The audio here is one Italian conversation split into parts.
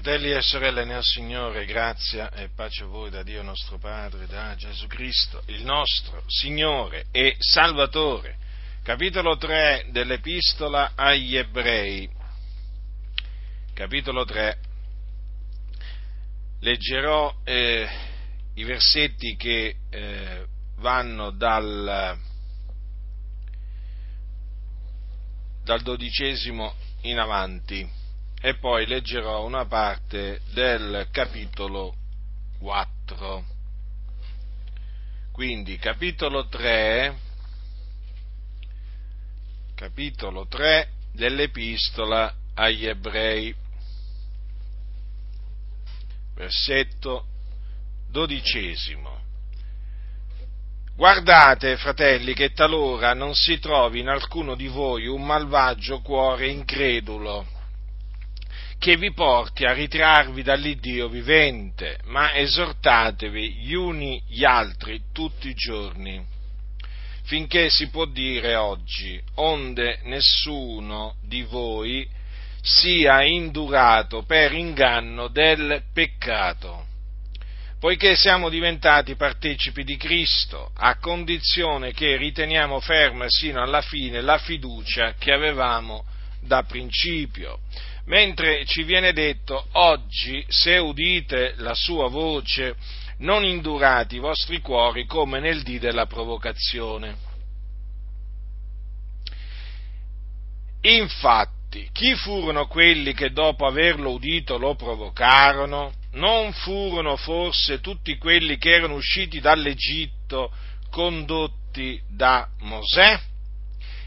Fratelli e sorelle nel Signore, grazia e pace a voi da Dio nostro Padre, da Gesù Cristo, il nostro Signore e Salvatore. Capitolo 3 dell'Epistola agli Ebrei. Capitolo 3. Leggerò eh, i versetti che eh, vanno dal, dal dodicesimo in avanti e poi leggerò una parte del capitolo 4. Quindi capitolo 3, capitolo 3 dell'epistola agli ebrei, versetto dodicesimo. Guardate, fratelli, che talora non si trovi in alcuno di voi un malvagio cuore incredulo che vi porti a ritrarvi dall'Iddio vivente, ma esortatevi gli uni gli altri tutti i giorni, finché si può dire oggi, onde nessuno di voi sia indurato per inganno del peccato, poiché siamo diventati partecipi di Cristo, a condizione che riteniamo ferma sino alla fine la fiducia che avevamo da principio mentre ci viene detto oggi se udite la sua voce non indurate i vostri cuori come nel dì della provocazione. Infatti, chi furono quelli che dopo averlo udito lo provocarono? Non furono forse tutti quelli che erano usciti dall'Egitto condotti da Mosè?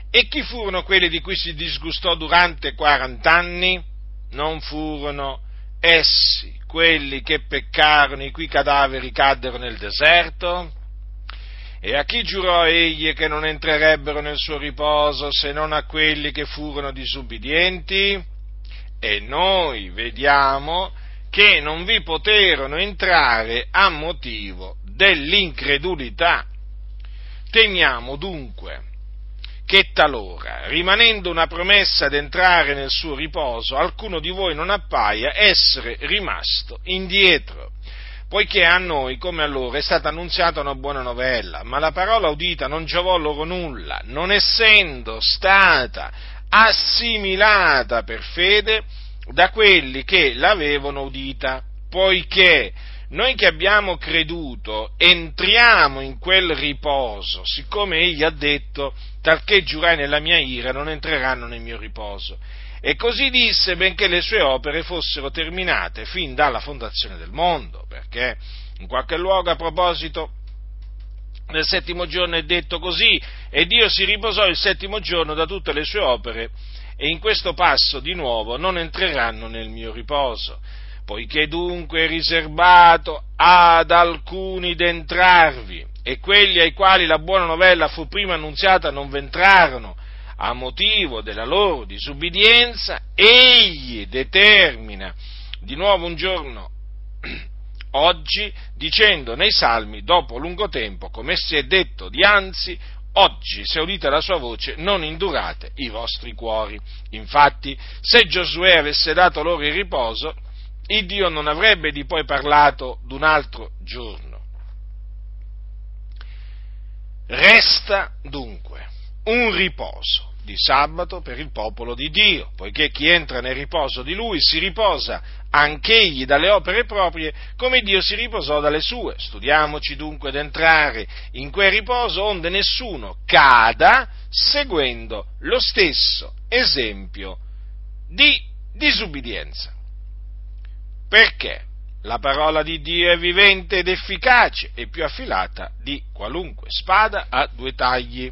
E chi furono quelli di cui si disgustò durante quarant'anni? Non furono essi quelli che peccarono, i cui cadaveri caddero nel deserto? E a chi giurò egli che non entrerebbero nel suo riposo se non a quelli che furono disubbidienti? E noi vediamo che non vi poterono entrare a motivo dell'incredulità. Temiamo dunque che talora, rimanendo una promessa d'entrare nel suo riposo, alcuno di voi non appaia essere rimasto indietro, poiché a noi, come a loro, è stata annunziata una buona novella, ma la parola udita non giovò loro nulla, non essendo stata assimilata per fede da quelli che l'avevano udita, poiché noi che abbiamo creduto entriamo in quel riposo, siccome egli ha detto, talché giurai nella mia ira, non entreranno nel mio riposo. E così disse, benché le sue opere fossero terminate fin dalla fondazione del mondo, perché in qualche luogo a proposito nel settimo giorno è detto così, e Dio si riposò il settimo giorno da tutte le sue opere, e in questo passo di nuovo non entreranno nel mio riposo poiché dunque è riservato ad alcuni d'entrarvi, e quelli ai quali la buona novella fu prima annunziata non v'entrarono, a motivo della loro disubbidienza, egli determina di nuovo un giorno oggi, dicendo nei salmi, dopo lungo tempo, come si è detto dianzi, oggi, se udite la sua voce, non indurate i vostri cuori. Infatti, se Giosuè avesse dato loro il riposo, il Dio non avrebbe di poi parlato d'un altro giorno. Resta dunque un riposo di sabato per il popolo di Dio, poiché chi entra nel riposo di lui si riposa anch'egli dalle opere proprie come Dio si riposò dalle sue. Studiamoci dunque ad entrare in quel riposo onde nessuno cada seguendo lo stesso esempio di disubbidienza. Perché? La parola di Dio è vivente ed efficace e più affilata di qualunque spada a due tagli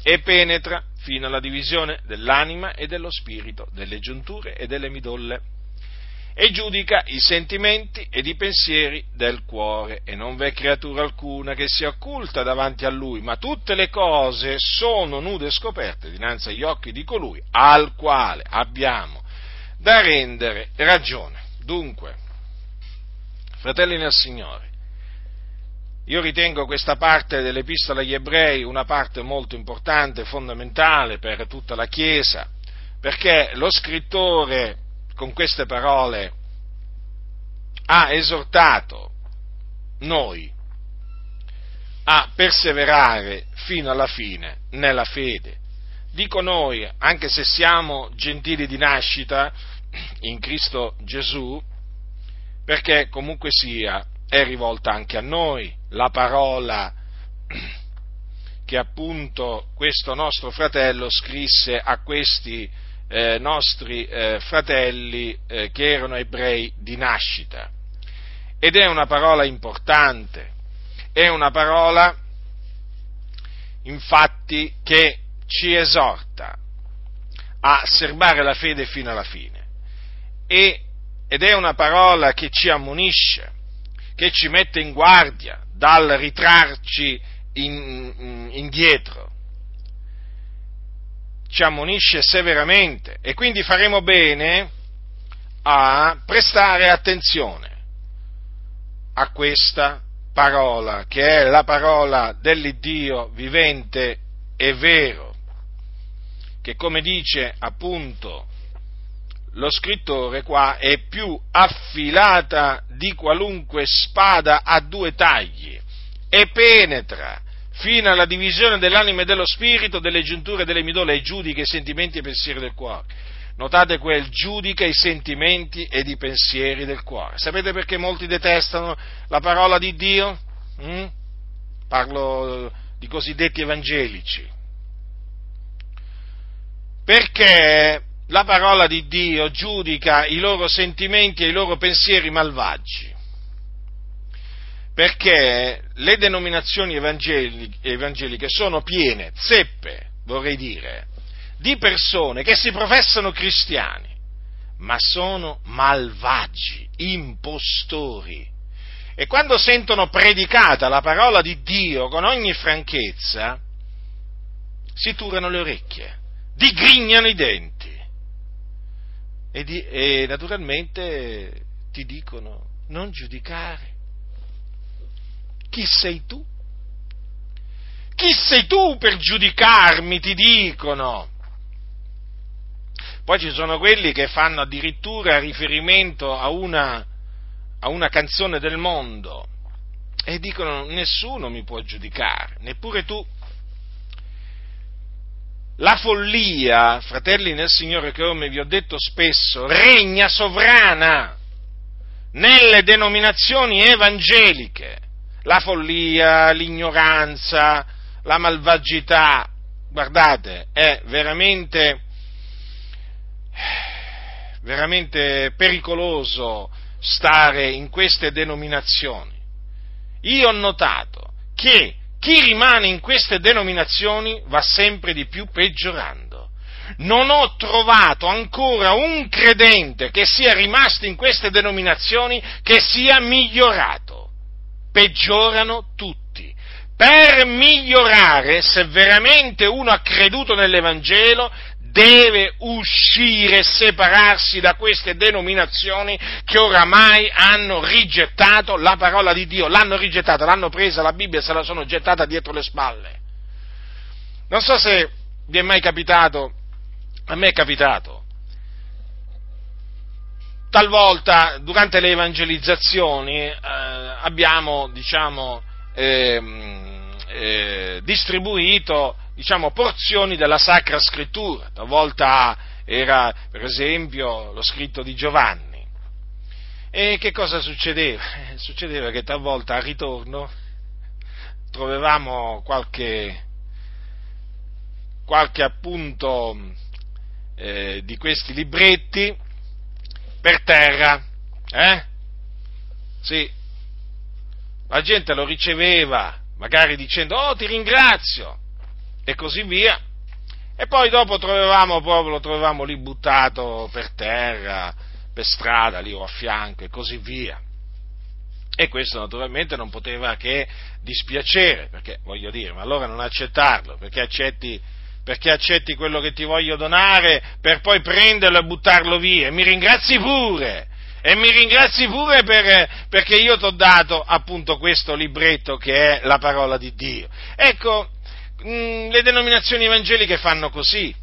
e penetra fino alla divisione dell'anima e dello spirito, delle giunture e delle midolle e giudica i sentimenti ed i pensieri del cuore e non v'è creatura alcuna che sia occulta davanti a lui, ma tutte le cose sono nude e scoperte dinanzi agli occhi di colui al quale abbiamo da rendere ragione. Dunque, fratelli nel Signore, io ritengo questa parte dell'Epistola agli Ebrei una parte molto importante, fondamentale per tutta la Chiesa, perché lo scrittore con queste parole ha esortato noi a perseverare fino alla fine nella fede. Dico noi, anche se siamo gentili di nascita in Cristo Gesù, perché comunque sia è rivolta anche a noi la parola che appunto questo nostro fratello scrisse a questi eh, nostri eh, fratelli eh, che erano ebrei di nascita. Ed è una parola importante, è una parola infatti che ci esorta a serbare la fede fino alla fine ed è una parola che ci ammonisce, che ci mette in guardia dal ritrarci in, in, indietro, ci ammonisce severamente. E quindi faremo bene a prestare attenzione a questa parola, che è la parola dell'Iddio vivente e vero, che come dice appunto lo scrittore qua è più affilata di qualunque spada a due tagli e penetra fino alla divisione dell'anima e dello spirito, delle giunture, delle midole, e giudica i sentimenti e i pensieri del cuore. Notate quel giudica i sentimenti ed i pensieri del cuore. Sapete perché molti detestano la parola di Dio? Mm? Parlo di cosiddetti evangelici. Perché la parola di Dio giudica i loro sentimenti e i loro pensieri malvagi perché le denominazioni evangeliche sono piene, zeppe, vorrei dire, di persone che si professano cristiani, ma sono malvagi, impostori. E quando sentono predicata la parola di Dio con ogni franchezza, si turano le orecchie, digrignano i denti e, di, e naturalmente ti dicono non giudicare chi sei tu? Chi sei tu per giudicarmi? Ti dicono. Poi ci sono quelli che fanno addirittura riferimento a una, a una canzone del mondo e dicono nessuno mi può giudicare, neppure tu. La follia, fratelli nel Signore, come vi ho detto spesso, regna sovrana nelle denominazioni evangeliche la follia, l'ignoranza, la malvagità, guardate, è veramente, veramente pericoloso stare in queste denominazioni. Io ho notato che chi rimane in queste denominazioni va sempre di più peggiorando. Non ho trovato ancora un credente che sia rimasto in queste denominazioni che sia migliorato peggiorano tutti. Per migliorare, se veramente uno ha creduto nell'Evangelo, deve uscire separarsi da queste denominazioni che oramai hanno rigettato la parola di Dio, l'hanno rigettata, l'hanno presa la Bibbia e se la sono gettata dietro le spalle. Non so se vi è mai capitato, a me è capitato, talvolta durante le evangelizzazioni eh, abbiamo diciamo, eh, eh, distribuito diciamo, porzioni della Sacra Scrittura, talvolta era per esempio lo scritto di Giovanni. E che cosa succedeva? Succedeva che talvolta al ritorno trovavamo qualche, qualche appunto eh, di questi libretti per terra. Eh? Sì. La gente lo riceveva, magari dicendo, oh ti ringrazio, e così via. E poi dopo trovavamo proprio, lo trovavamo lì buttato per terra, per strada, lì o a fianco, e così via. E questo naturalmente non poteva che dispiacere, perché voglio dire, ma allora non accettarlo, perché accetti perché accetti quello che ti voglio donare per poi prenderlo e buttarlo via. E mi ringrazi pure. E mi ringrazi pure per, perché io ti ho dato appunto questo libretto che è la parola di Dio. Ecco, mm, le denominazioni evangeliche fanno così.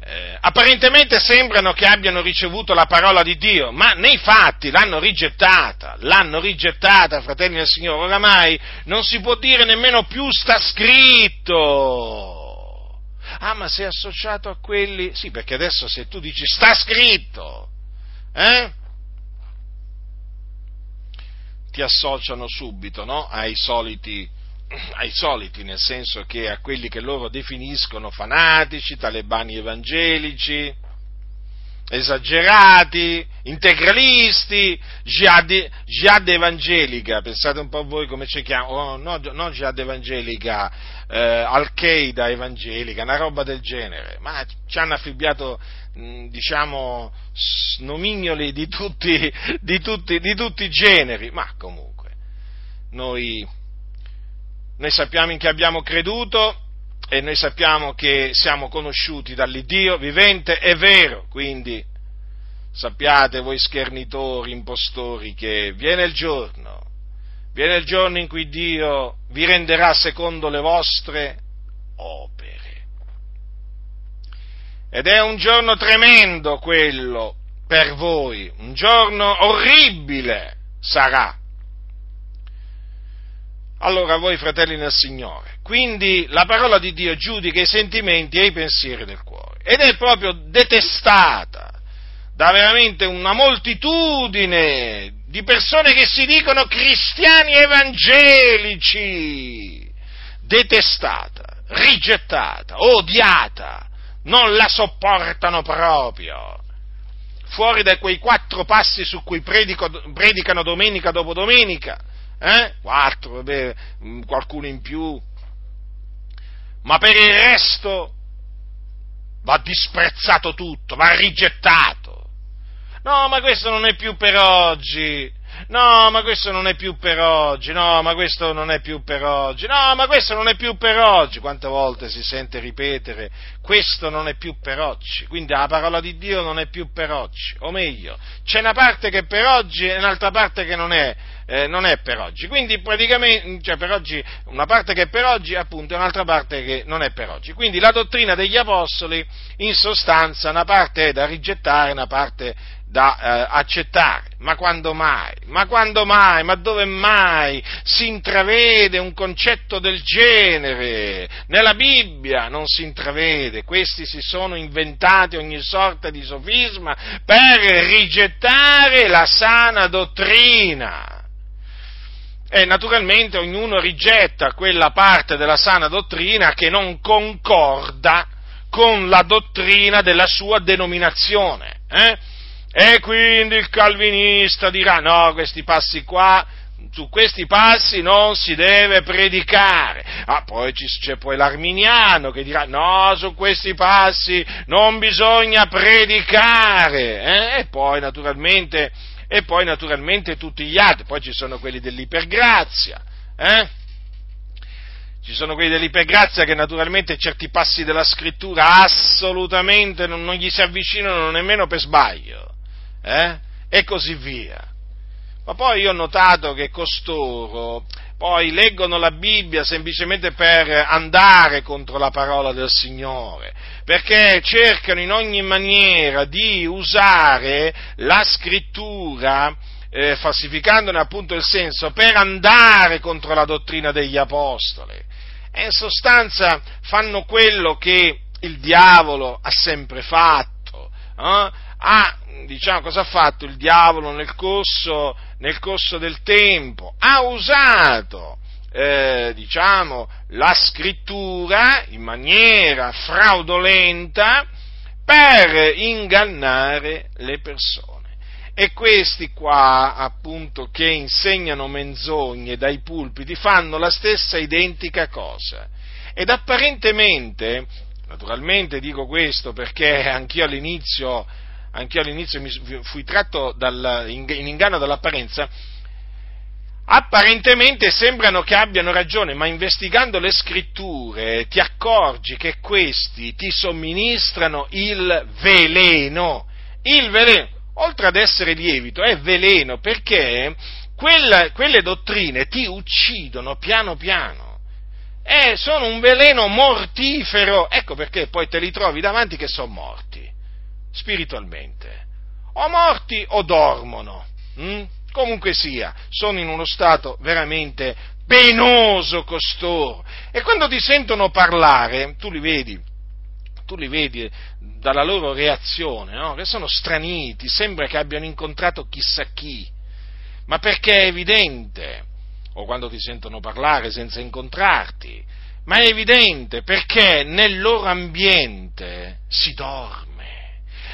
Eh, apparentemente sembrano che abbiano ricevuto la parola di Dio, ma nei fatti l'hanno rigettata, l'hanno rigettata, fratelli del Signore, oramai non si può dire nemmeno più sta scritto. Ah, ma sei associato a quelli? Sì, perché adesso se tu dici sta scritto, eh? Ti associano subito, no? Ai soliti ai soliti, nel senso che a quelli che loro definiscono fanatici, talebani evangelici, esagerati, integralisti, jihad, jihad evangelica, pensate un po' voi come ci chiamano, oh, no, non jihad evangelica, eh, Al-Qaeda evangelica, una roba del genere, ma ci hanno affibbiato, diciamo, nomignoli di tutti, di, tutti, di tutti i generi, ma comunque, noi noi sappiamo in chi abbiamo creduto e noi sappiamo che siamo conosciuti dall'Iddio vivente e vero, quindi sappiate voi schernitori, impostori, che viene il giorno, viene il giorno in cui Dio vi renderà secondo le vostre opere. Ed è un giorno tremendo quello per voi, un giorno orribile sarà allora voi fratelli nel Signore, quindi la parola di Dio giudica i sentimenti e i pensieri del cuore ed è proprio detestata da veramente una moltitudine di persone che si dicono cristiani evangelici, detestata, rigettata, odiata, non la sopportano proprio. Fuori da quei quattro passi su cui predicano domenica dopo domenica, eh? Quattro, vabbè, mm, qualcuno in più. Ma per il resto va disprezzato tutto, va rigettato. No, ma questo non è più per oggi. No, ma questo non è più per oggi. No, ma questo non è più per oggi. No, ma questo non è più per oggi. Quante volte si sente ripetere questo non è più per oggi. Quindi la parola di Dio non è più per oggi. O meglio, c'è una parte che è per oggi e un'altra parte che non è eh, non è per oggi. Quindi praticamente, cioè per oggi, una parte che è per oggi, appunto, e un'altra parte che non è per oggi. Quindi la dottrina degli apostoli, in sostanza, una parte è da rigettare, una parte da eh, accettare. Ma quando mai? Ma quando mai? Ma dove mai si intravede un concetto del genere? Nella Bibbia non si intravede, questi si sono inventati ogni sorta di sofisma per rigettare la sana dottrina. E naturalmente ognuno rigetta quella parte della sana dottrina che non concorda con la dottrina della sua denominazione. Eh? E quindi il calvinista dirà no, questi passi qua, su questi passi non si deve predicare. Ah, poi c'è poi l'arminiano che dirà no, su questi passi non bisogna predicare. Eh? E poi naturalmente e poi naturalmente tutti gli altri, poi ci sono quelli dell'ipergrazia, eh? Ci sono quelli dell'ipergrazia che naturalmente certi passi della scrittura assolutamente non, non gli si avvicinano nemmeno per sbaglio, eh? E così via. Ma poi io ho notato che costoro poi leggono la Bibbia semplicemente per andare contro la parola del Signore, perché cercano in ogni maniera di usare la scrittura eh, falsificandone appunto il senso per andare contro la dottrina degli apostoli. E in sostanza fanno quello che il diavolo ha sempre fatto. Eh? Ha, diciamo, cosa ha fatto il diavolo nel corso nel corso del tempo, ha usato, eh, diciamo, la scrittura in maniera fraudolenta per ingannare le persone. E questi qua, appunto, che insegnano menzogne dai pulpiti, fanno la stessa identica cosa. Ed apparentemente, naturalmente dico questo perché anch'io all'inizio anch'io all'inizio mi fui tratto dal, in, in inganno dall'apparenza, apparentemente sembrano che abbiano ragione, ma investigando le scritture ti accorgi che questi ti somministrano il veleno. Il veleno, oltre ad essere lievito, è veleno perché quella, quelle dottrine ti uccidono piano piano. eh, sono un veleno mortifero. Ecco perché poi te li trovi davanti che sono morti, spiritualmente. O morti o dormono. Hm? Comunque sia, sono in uno stato veramente penoso costoro. E quando ti sentono parlare, tu li vedi, tu li vedi dalla loro reazione, no? che sono straniti, sembra che abbiano incontrato chissà chi, ma perché è evidente, o quando ti sentono parlare senza incontrarti, ma è evidente perché nel loro ambiente si dorme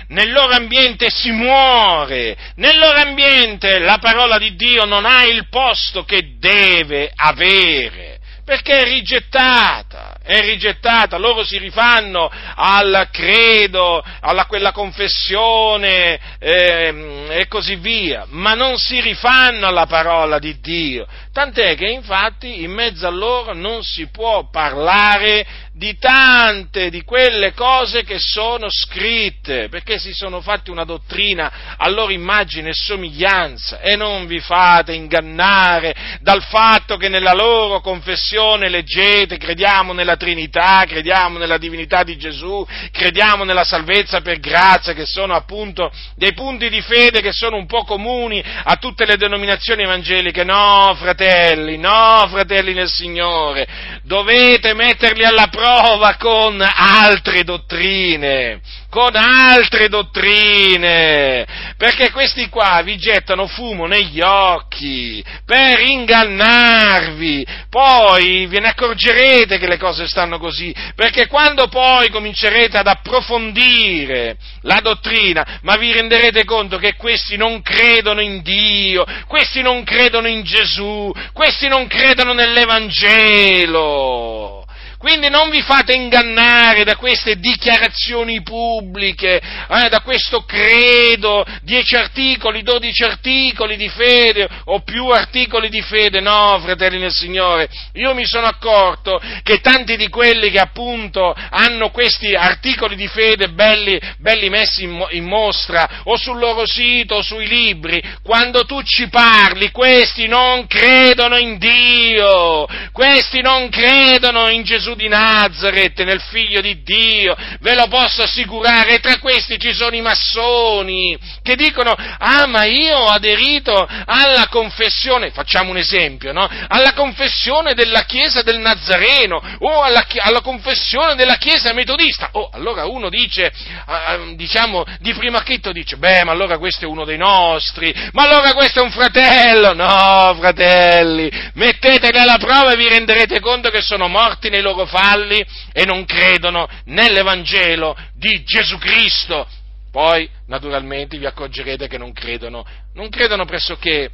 nel loro ambiente si muore, nel loro ambiente la parola di Dio non ha il posto che deve avere, perché è rigettata, è rigettata, loro si rifanno al credo, alla quella confessione eh, e così via, ma non si rifanno alla parola di Dio, tant'è che infatti in mezzo a loro non si può parlare di tante di quelle cose che sono scritte, perché si sono fatti una dottrina a loro immagine e somiglianza. E non vi fate ingannare dal fatto che nella loro confessione leggete crediamo nella Trinità, crediamo nella divinità di Gesù, crediamo nella salvezza per grazia, che sono appunto dei punti di fede che sono un po' comuni a tutte le denominazioni evangeliche. No, fratelli, no, fratelli nel Signore, dovete metterli alla prova con altre dottrine, con altre dottrine, perché questi qua vi gettano fumo negli occhi per ingannarvi, poi ve ne accorgerete che le cose stanno così, perché quando poi comincerete ad approfondire la dottrina, ma vi renderete conto che questi non credono in Dio, questi non credono in Gesù, questi non credono nell'Evangelo. Quindi non vi fate ingannare da queste dichiarazioni pubbliche, eh, da questo credo, 10 articoli, 12 articoli di fede o più articoli di fede. No, fratelli nel Signore, io mi sono accorto che tanti di quelli che appunto hanno questi articoli di fede belli, belli messi in, in mostra o sul loro sito o sui libri, quando tu ci parli, questi non credono in Dio, questi non credono in Gesù di Nazareth, nel figlio di Dio, ve lo posso assicurare, tra questi ci sono i massoni che dicono, ah ma io ho aderito alla confessione, facciamo un esempio, no? Alla confessione della Chiesa del Nazareno o alla, alla confessione della Chiesa metodista. Oh, allora uno dice, uh, diciamo, di primo acchitto dice, beh, ma allora questo è uno dei nostri, ma allora questo è un fratello. No, fratelli, metteteli alla prova e vi renderete conto che sono morti nei loro falli e non credono nell'Evangelo di Gesù Cristo. Poi, naturalmente, vi accorgerete che non credono, non credono pressoché,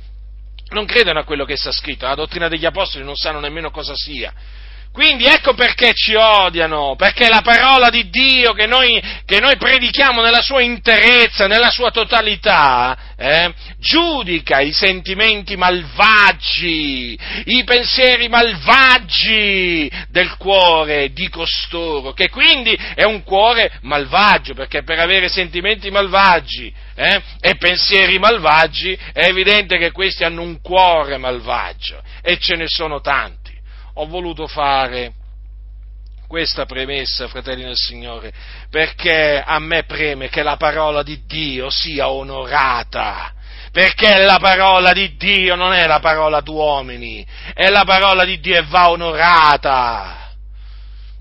non credono a quello che sta scritto, la dottrina degli Apostoli non sanno nemmeno cosa sia. Quindi ecco perché ci odiano, perché la parola di Dio che noi, che noi predichiamo nella sua interezza, nella sua totalità, eh, giudica i sentimenti malvagi, i pensieri malvagi del cuore di costoro, che quindi è un cuore malvagio, perché per avere sentimenti malvagi eh, e pensieri malvagi è evidente che questi hanno un cuore malvagio e ce ne sono tanti. Ho voluto fare questa premessa, fratelli del Signore, perché a me preme che la parola di Dio sia onorata. Perché la parola di Dio non è la parola d'uomini, è la parola di Dio e va onorata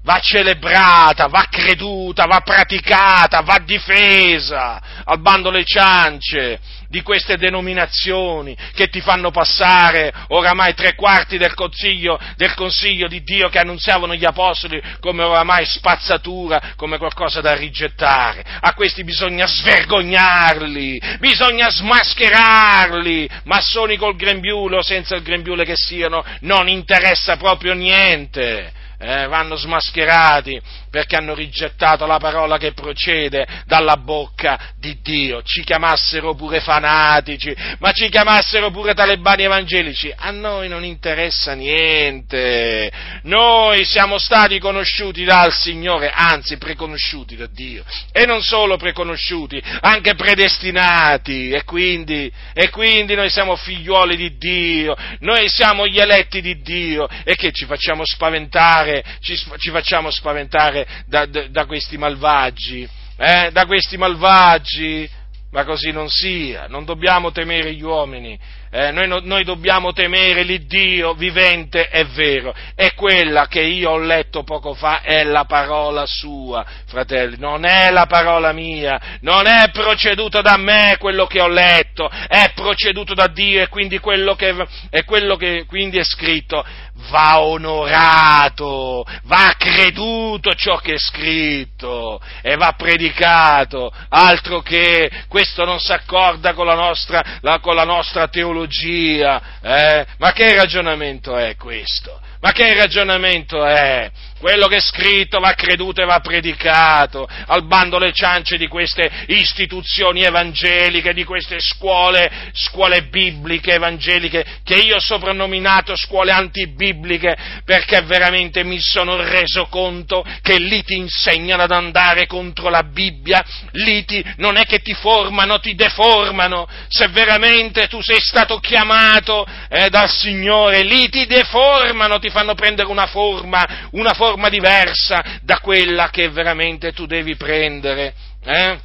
va celebrata, va creduta, va praticata, va difesa al bando le ciance di queste denominazioni che ti fanno passare oramai tre quarti del consiglio, del consiglio di Dio che annunziavano gli apostoli come oramai spazzatura, come qualcosa da rigettare. A questi bisogna svergognarli, bisogna smascherarli, massoni col grembiule o senza il grembiule che siano, non interessa proprio niente eh, vanno smascherati perché hanno rigettato la parola che procede dalla bocca di Dio. Ci chiamassero pure fanatici, ma ci chiamassero pure talebani evangelici. A noi non interessa niente. Noi siamo stati conosciuti dal Signore, anzi preconosciuti da Dio. E non solo preconosciuti, anche predestinati. E quindi, e quindi noi siamo figliuoli di Dio, noi siamo gli eletti di Dio. E che ci facciamo spaventare, ci, ci facciamo spaventare da, da, da questi malvagi, eh? da questi malvagi, ma così non sia, non dobbiamo temere gli uomini, eh, noi, no, noi, dobbiamo temere l'Iddio vivente e vero. E quella che io ho letto poco fa è la parola sua, fratelli, non è la parola mia, non è proceduto da me quello che ho letto, è proceduto da Dio e quindi quello che, è quello che quindi è scritto va onorato, va creduto ciò che è scritto e va predicato, altro che questo non si accorda con la nostra, la, con la nostra teologia, eh? ma che ragionamento è questo? Ma che ragionamento è? Quello che è scritto va creduto e va predicato, al bando le ciance di queste istituzioni evangeliche, di queste scuole, scuole bibliche evangeliche, che io ho soprannominato scuole antibibliche, perché veramente mi sono reso conto che lì ti insegnano ad andare contro la Bibbia, lì ti, non è che ti formano, ti deformano, se veramente tu sei stato chiamato eh, dal Signore, lì ti deformano, ti fanno prendere una forma, una forma forma diversa da quella che veramente tu devi prendere. Eh?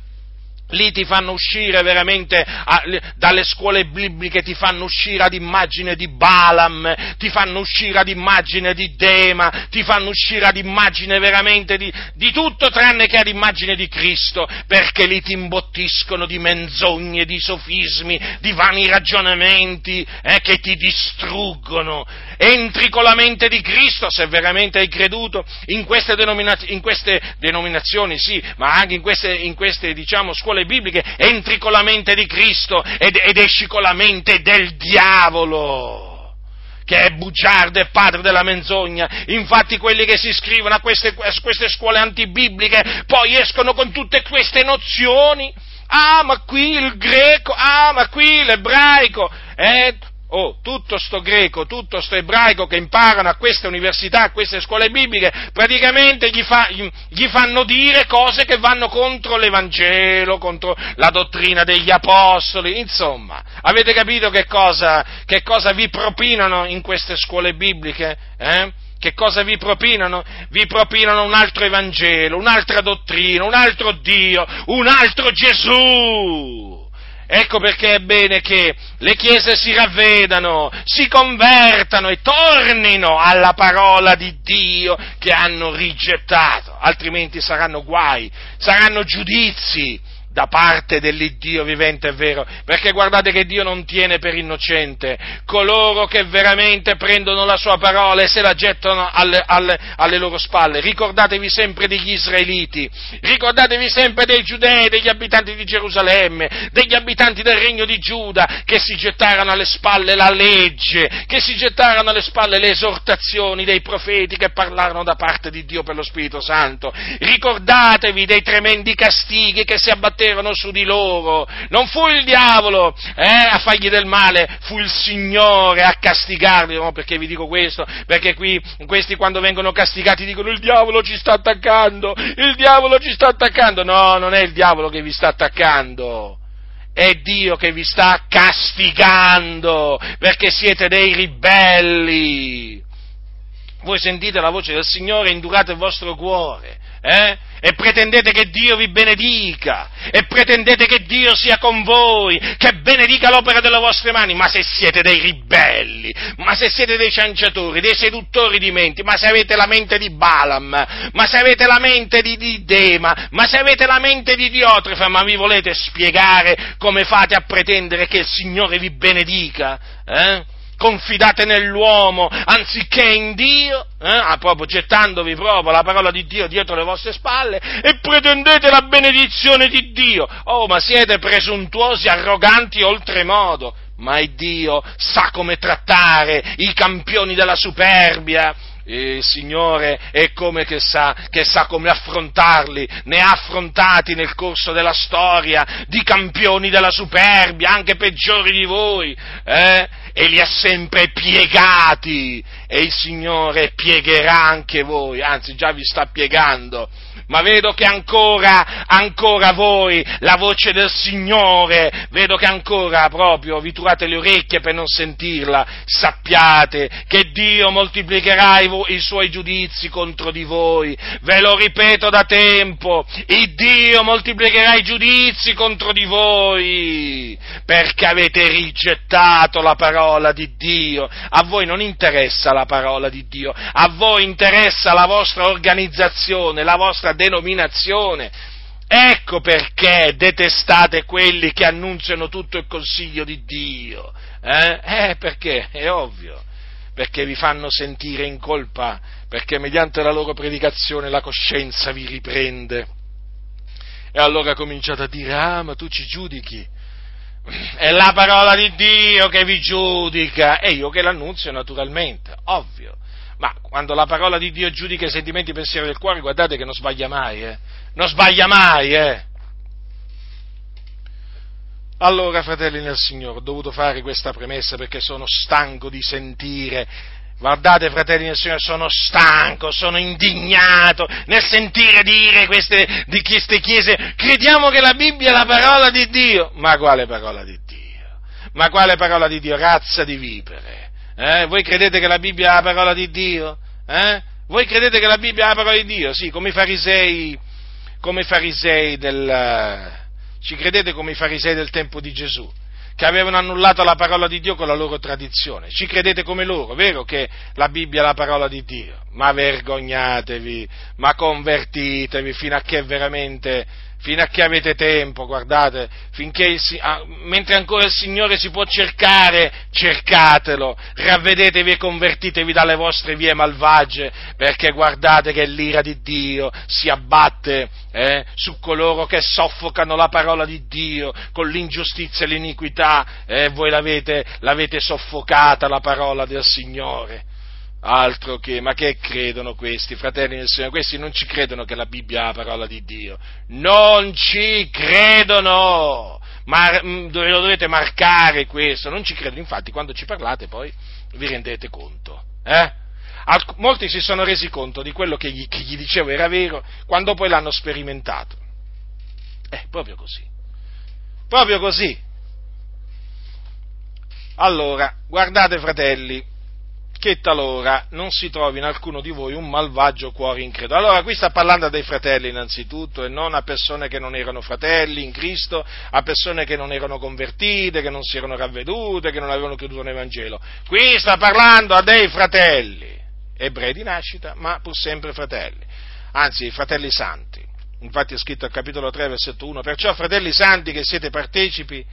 Lì ti fanno uscire veramente a, dalle scuole bibliche, ti fanno uscire ad immagine di Balaam, ti fanno uscire ad immagine di Dema, ti fanno uscire ad immagine veramente di, di tutto tranne che ad immagine di Cristo, perché lì ti imbottiscono di menzogne, di sofismi, di vani ragionamenti eh, che ti distruggono. Entri con la mente di Cristo se veramente hai creduto in queste, denominaz- in queste denominazioni, sì, ma anche in queste, in queste diciamo, scuole scuole bibliche, entri con la mente di Cristo ed, ed esci con la mente del diavolo che è bugiardo e padre della menzogna. Infatti quelli che si iscrivono a queste, a queste, scuole antibibliche poi escono con tutte queste nozioni. Ah, ma qui il greco, ah, ma qui l'ebraico. Eh, oh, tutto sto greco, tutto sto ebraico che imparano a queste università, a queste scuole bibliche, praticamente gli, fa, gli, fanno dire cose che vanno contro l'Evangelo, contro la dottrina degli apostoli, insomma, avete capito che cosa, che cosa vi propinano in queste scuole bibliche? Eh? Che cosa vi propinano? Vi propinano un altro Evangelo, un'altra dottrina, un altro Dio, un altro Gesù! Ecco perché è bene che le chiese si ravvedano, si convertano e tornino alla parola di Dio che hanno rigettato, altrimenti saranno guai, saranno giudizi, da parte dell'Iddio vivente e vero, perché guardate che Dio non tiene per innocente coloro che veramente prendono la sua parola e se la gettano alle, alle, alle loro spalle. Ricordatevi sempre degli israeliti, ricordatevi sempre dei giudei, degli abitanti di Gerusalemme, degli abitanti del regno di Giuda che si gettarono alle spalle la legge, che si gettarono alle spalle le esortazioni dei profeti che parlarono da parte di Dio per lo Spirito Santo. Ricordatevi dei tremendi castighi che si abbatterono commettevano su di loro. Non fu il diavolo eh, a fargli del male, fu il Signore a castigarli. No, perché vi dico questo? Perché qui questi quando vengono castigati dicono il diavolo ci sta attaccando, il diavolo ci sta attaccando. No, non è il diavolo che vi sta attaccando è Dio che vi sta castigando perché siete dei ribelli. Voi sentite la voce del Signore, indurate il vostro cuore eh? e pretendete che Dio vi benedica, e pretendete che Dio sia con voi, che benedica l'opera delle vostre mani, ma se siete dei ribelli, ma se siete dei cianciatori, dei seduttori di menti, ma se avete la mente di Balaam, ma se avete la mente di, di Dema, ma se avete la mente di Diotrefa, ma vi volete spiegare come fate a pretendere che il Signore vi benedica? Eh? Confidate nell'uomo anziché in Dio, eh? ah, proprio gettandovi proprio la parola di Dio dietro le vostre spalle e pretendete la benedizione di Dio. Oh, ma siete presuntuosi, arroganti oltremodo. Ma Dio sa come trattare i campioni della superbia il Signore è come che sa, che sa come affrontarli, ne ha affrontati nel corso della storia di campioni della superbia, anche peggiori di voi, eh? E li ha sempre piegati, e il Signore piegherà anche voi, anzi già vi sta piegando, ma vedo che ancora, ancora voi, la voce del Signore, vedo che ancora proprio vi turate le orecchie per non sentirla, sappiate che Dio moltiplicherà i, i suoi giudizi contro di voi, ve lo ripeto da tempo, il Dio moltiplicherà i giudizi contro di voi, perché avete rigettato la parola di Dio, a voi non interessa la parola di Dio, a voi interessa la vostra organizzazione, la vostra denominazione. Ecco perché detestate quelli che annunciano tutto il consiglio di Dio. Eh? eh, perché? È ovvio. Perché vi fanno sentire in colpa, perché mediante la loro predicazione la coscienza vi riprende. E allora cominciate a dire, ah, ma tu ci giudichi. È la parola di Dio che vi giudica. E io che l'annunzio naturalmente, ovvio. Ma quando la parola di Dio giudica i sentimenti e i pensieri del cuore, guardate che non sbaglia mai, eh? Non sbaglia mai, eh? Allora, fratelli nel Signore, ho dovuto fare questa premessa perché sono stanco di sentire Guardate, fratelli del Signore, sono stanco, sono indignato nel sentire dire queste, di queste chiese, crediamo che la Bibbia è la parola di Dio. Ma quale parola di Dio? Ma quale parola di Dio? Razza di vipere. Eh? Voi credete che la Bibbia è la parola di Dio? Eh? Voi credete che la Bibbia è la parola di Dio? Sì, come i farisei, come i farisei del... Ci credete come i farisei del tempo di Gesù? che avevano annullato la parola di Dio con la loro tradizione. Ci credete come loro, vero che la Bibbia è la parola di Dio? Ma vergognatevi, ma convertitevi fino a che veramente fino a che avete tempo, guardate, finché ah, mentre ancora il Signore si può cercare, cercatelo, ravvedetevi e convertitevi dalle vostre vie malvagie, perché guardate che l'ira di Dio si abbatte eh, su coloro che soffocano la parola di Dio con l'ingiustizia e l'iniquità, eh, voi l'avete, l'avete soffocata la parola del Signore. Altro che, ma che credono questi, fratelli del Signore? Questi non ci credono che la Bibbia è la parola di Dio. Non ci credono! Ma mm, lo dovete marcare questo, non ci credono. Infatti, quando ci parlate poi vi rendete conto. Eh? Alc- molti si sono resi conto di quello che gli, che gli dicevo era vero quando poi l'hanno sperimentato. Eh, proprio così. Proprio così. Allora, guardate fratelli, che talora non si trovi in alcuno di voi un malvagio cuore incredulo. Allora, qui sta parlando dei fratelli innanzitutto e non a persone che non erano fratelli in Cristo, a persone che non erano convertite, che non si erano ravvedute, che non avevano creduto nell'Evangelo. Qui sta parlando a dei fratelli, ebrei di nascita, ma pur sempre fratelli, anzi fratelli santi. Infatti è scritto al capitolo 3, versetto 1, perciò fratelli santi che siete partecipi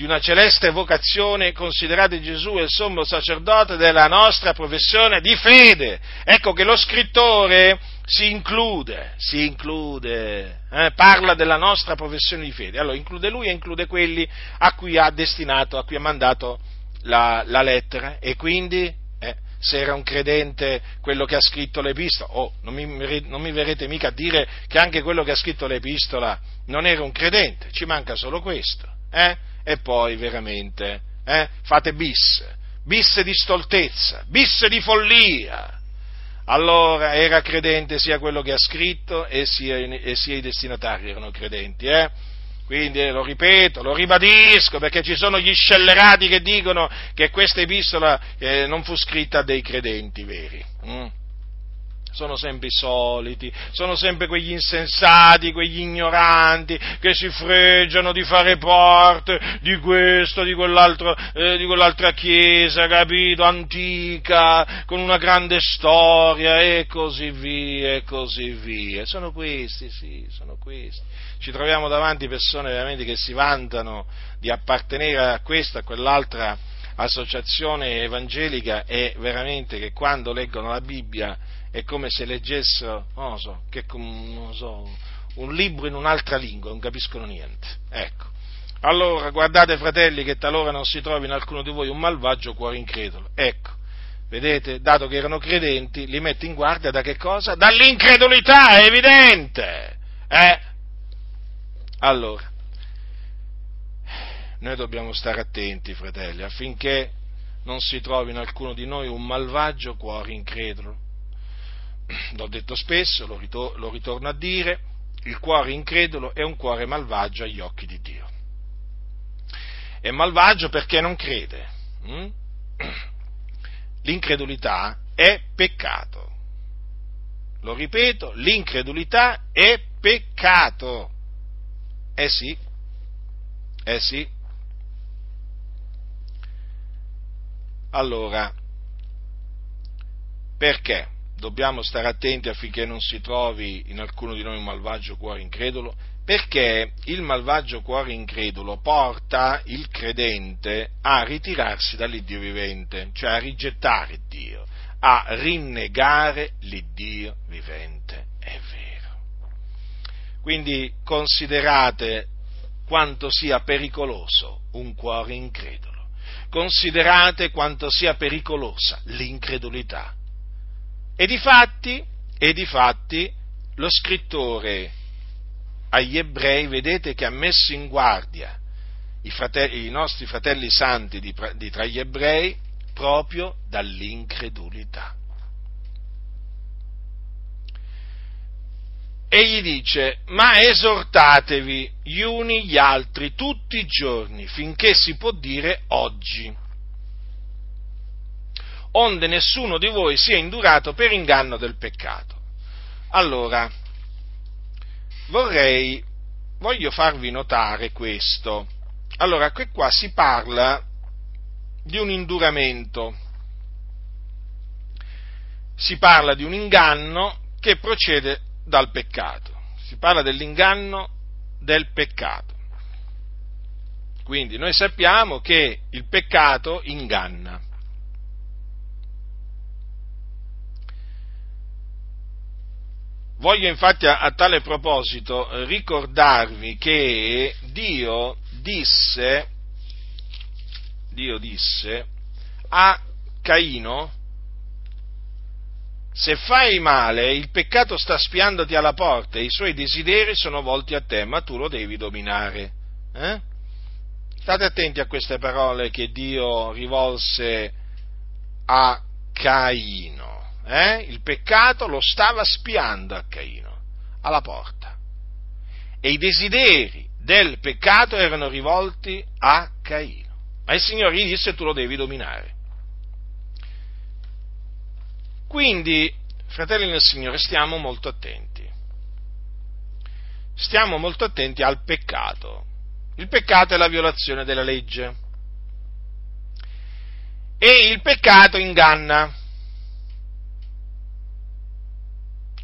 di una celeste vocazione, considerate Gesù il sommo sacerdote della nostra professione di fede. Ecco che lo scrittore si include, si include, eh, parla della nostra professione di fede. Allora include lui e include quelli a cui ha destinato, a cui ha mandato la, la lettera e quindi eh, se era un credente quello che ha scritto l'epistola, oh, non mi, non mi verrete mica a dire che anche quello che ha scritto l'epistola non era un credente, ci manca solo questo. Eh? E poi veramente eh, fate bis, bis di stoltezza, bis di follia. Allora era credente sia quello che ha scritto e sia, e sia i destinatari erano credenti. Eh? Quindi lo ripeto, lo ribadisco, perché ci sono gli scellerati che dicono che questa epistola eh, non fu scritta dei credenti veri. Mm? Sono sempre i soliti, sono sempre quegli insensati, quegli ignoranti che si freggiano di fare parte di questo, di, eh, di quell'altra chiesa, capito, antica, con una grande storia e così via, e così via. Sono questi, sì, sono questi. Ci troviamo davanti persone veramente che si vantano di appartenere a questa, a quell'altra associazione evangelica e veramente che quando leggono la Bibbia è come se leggessero, non so, che, non so, un libro in un'altra lingua, non capiscono niente. Ecco. Allora, guardate fratelli che talora non si trovi in alcuno di voi un malvagio cuore incredulo. Ecco, vedete, dato che erano credenti, li mette in guardia da che cosa? Dall'incredulità, è evidente. Eh? Allora, noi dobbiamo stare attenti, fratelli, affinché non si trovi in alcuno di noi un malvagio cuore incredulo. L'ho detto spesso, lo, ritor- lo ritorno a dire, il cuore incredulo è un cuore malvagio agli occhi di Dio. È malvagio perché non crede. Hm? L'incredulità è peccato. Lo ripeto, l'incredulità è peccato. Eh sì, eh sì. Allora, perché dobbiamo stare attenti affinché non si trovi in alcuno di noi un malvagio cuore incredulo? Perché il malvagio cuore incredulo porta il credente a ritirarsi dall'Iddio vivente, cioè a rigettare Dio, a rinnegare l'Iddio vivente. È vero. Quindi considerate quanto sia pericoloso un cuore incredulo considerate quanto sia pericolosa l'incredulità. E di fatti, e di fatti lo scrittore agli ebrei, vedete che ha messo in guardia i, fratelli, i nostri fratelli santi di, di tra gli ebrei proprio dall'incredulità. egli dice, ma esortatevi gli uni gli altri tutti i giorni, finché si può dire oggi, onde nessuno di voi sia indurato per inganno del peccato. Allora, vorrei, voglio farvi notare questo. Allora, qui qua si parla di un induramento, si parla di un inganno che procede dal peccato. Si parla dell'inganno del peccato. Quindi noi sappiamo che il peccato inganna. Voglio infatti a, a, tale proposito ricordarvi che Dio disse, Dio disse a Caino se fai male, il peccato sta spiandoti alla porta e i suoi desideri sono volti a te, ma tu lo devi dominare. Eh? State attenti a queste parole che Dio rivolse a Caino. Eh? Il peccato lo stava spiando a Caino, alla porta. E i desideri del peccato erano rivolti a Caino. Ma il Signore gli disse tu lo devi dominare. Quindi, fratelli nel Signore, stiamo molto attenti. Stiamo molto attenti al peccato. Il peccato è la violazione della legge. E il peccato inganna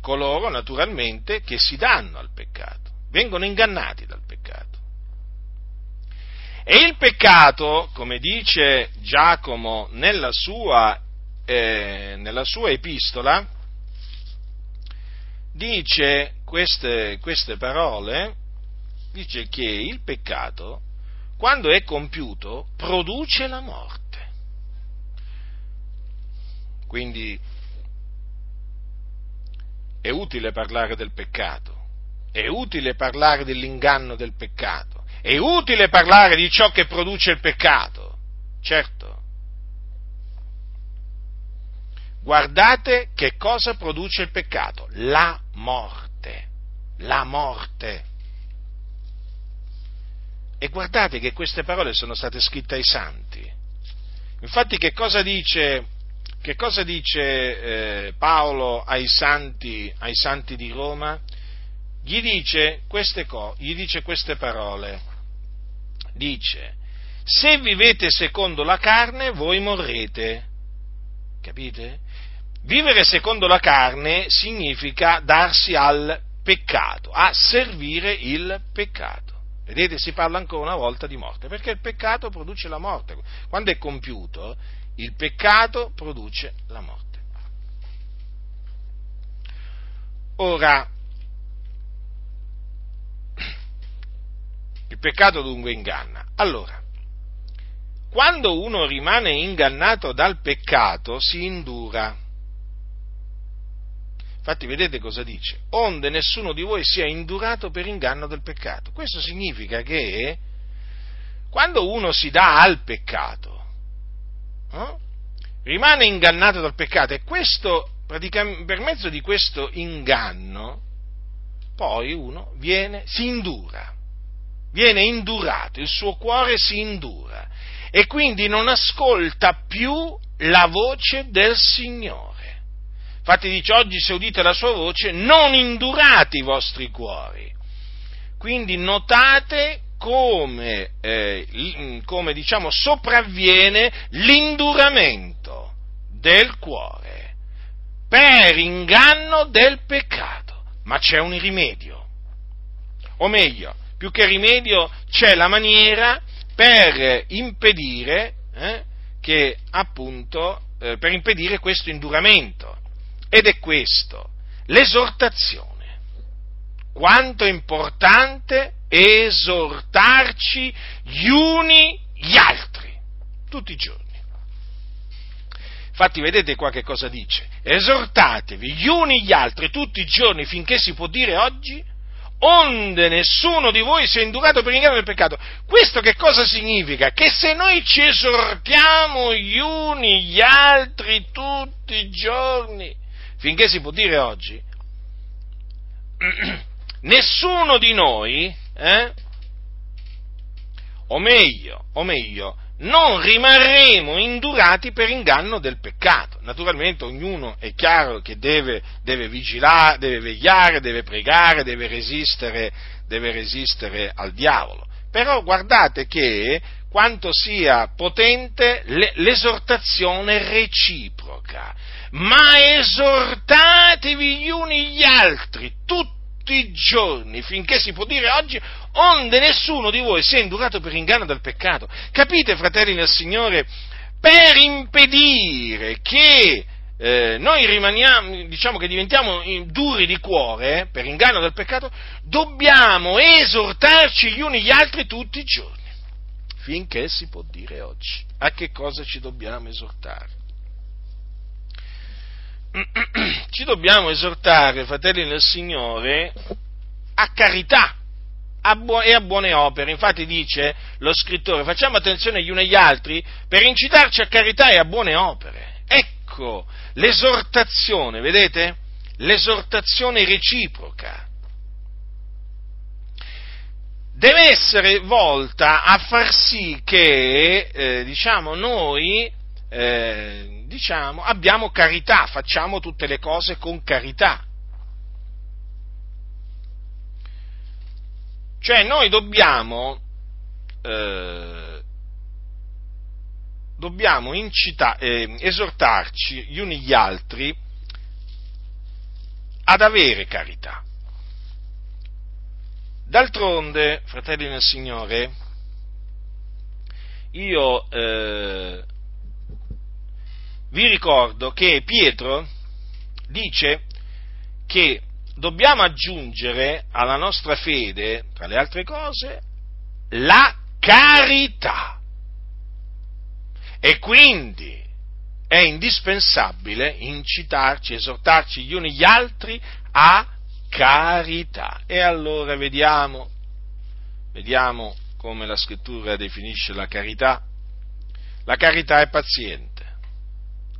coloro, naturalmente, che si danno al peccato, vengono ingannati dal peccato. E il peccato, come dice Giacomo nella sua eh, nella sua epistola dice queste, queste parole, dice che il peccato, quando è compiuto, produce la morte. Quindi è utile parlare del peccato, è utile parlare dell'inganno del peccato, è utile parlare di ciò che produce il peccato, certo, Guardate che cosa produce il peccato, la morte, la morte. E guardate che queste parole sono state scritte ai santi. Infatti che cosa dice, che cosa dice eh, Paolo ai santi, ai santi, di Roma? Gli dice, queste co- gli dice queste parole. Dice, se vivete secondo la carne, voi morrete. Capite? Vivere secondo la carne significa darsi al peccato, a servire il peccato. Vedete, si parla ancora una volta di morte, perché il peccato produce la morte. Quando è compiuto, il peccato produce la morte. Ora, il peccato dunque inganna. Allora, quando uno rimane ingannato dal peccato si indura. Infatti vedete cosa dice? Onde nessuno di voi sia indurato per inganno del peccato. Questo significa che quando uno si dà al peccato, eh, rimane ingannato dal peccato e questo, per mezzo di questo inganno, poi uno viene, si indura, viene indurato, il suo cuore si indura e quindi non ascolta più la voce del Signore. Infatti dice oggi se udite la sua voce non indurate i vostri cuori. Quindi notate come, eh, come diciamo, sopravviene l'induramento del cuore per inganno del peccato. Ma c'è un rimedio. O meglio, più che rimedio, c'è la maniera per impedire eh, che appunto eh, per impedire questo induramento. Ed è questo, l'esortazione. Quanto è importante esortarci gli uni gli altri, tutti i giorni. Infatti vedete qua che cosa dice? Esortatevi gli uni gli altri tutti i giorni finché si può dire oggi, onde nessuno di voi sia indurato per inganno del peccato. Questo che cosa significa? Che se noi ci esortiamo gli uni gli altri tutti i giorni, finché si può dire oggi, nessuno di noi eh? o meglio, o meglio, non rimarremo indurati per inganno del peccato. Naturalmente ognuno è chiaro che deve, deve vigilare, deve vegliare, deve pregare, deve resistere, deve resistere al diavolo. Però guardate che quanto sia potente l'esortazione reciproca. Ma esortatevi gli uni gli altri, tutti tutti i giorni, finché si può dire oggi, onde nessuno di voi sia indurato per inganno del peccato. Capite, fratelli nel Signore? Per impedire che eh, noi rimaniamo, diciamo che diventiamo duri di cuore eh, per inganno del peccato, dobbiamo esortarci gli uni gli altri tutti i giorni, finché si può dire oggi. A che cosa ci dobbiamo esortare? ci dobbiamo esortare, fratelli nel Signore, a carità a bu- e a buone opere. Infatti dice lo scrittore, facciamo attenzione gli uni agli altri per incitarci a carità e a buone opere. Ecco l'esortazione, vedete? L'esortazione reciproca. Deve essere volta a far sì che, eh, diciamo, noi eh, diciamo, abbiamo carità, facciamo tutte le cose con carità. Cioè noi dobbiamo, eh, dobbiamo incita- eh, esortarci gli uni gli altri ad avere carità. D'altronde, fratelli nel Signore, io eh, vi ricordo che Pietro dice che dobbiamo aggiungere alla nostra fede, tra le altre cose, la carità. E quindi è indispensabile incitarci, esortarci gli uni gli altri a carità. E allora vediamo, vediamo come la scrittura definisce la carità. La carità è paziente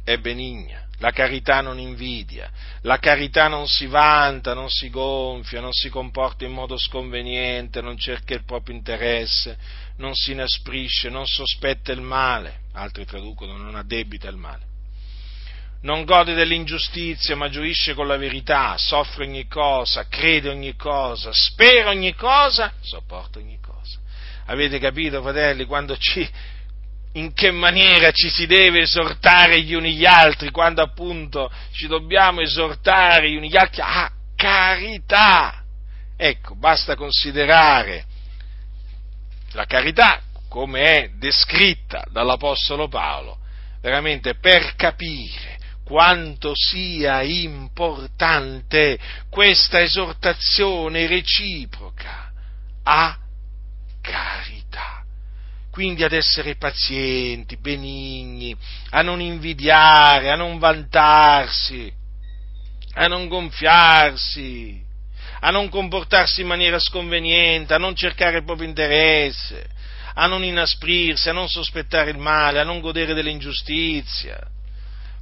è benigna, la carità non invidia, la carità non si vanta, non si gonfia, non si comporta in modo sconveniente, non cerca il proprio interesse, non si inasprisce, non sospetta il male, altri traducono non addebita il male. Non gode dell'ingiustizia, ma gioisce con la verità, soffre ogni cosa, crede ogni cosa, spera ogni cosa, sopporta ogni cosa. Avete capito, fratelli, quando ci, in che maniera ci si deve esortare gli uni gli altri, quando appunto ci dobbiamo esortare gli uni gli altri a carità. Ecco, basta considerare la carità come è descritta dall'Apostolo Paolo, veramente per capire quanto sia importante questa esortazione reciproca a carità quindi ad essere pazienti, benigni, a non invidiare, a non vantarsi, a non gonfiarsi, a non comportarsi in maniera sconveniente, a non cercare il proprio interesse, a non inasprirsi, a non sospettare il male, a non godere dell'ingiustizia,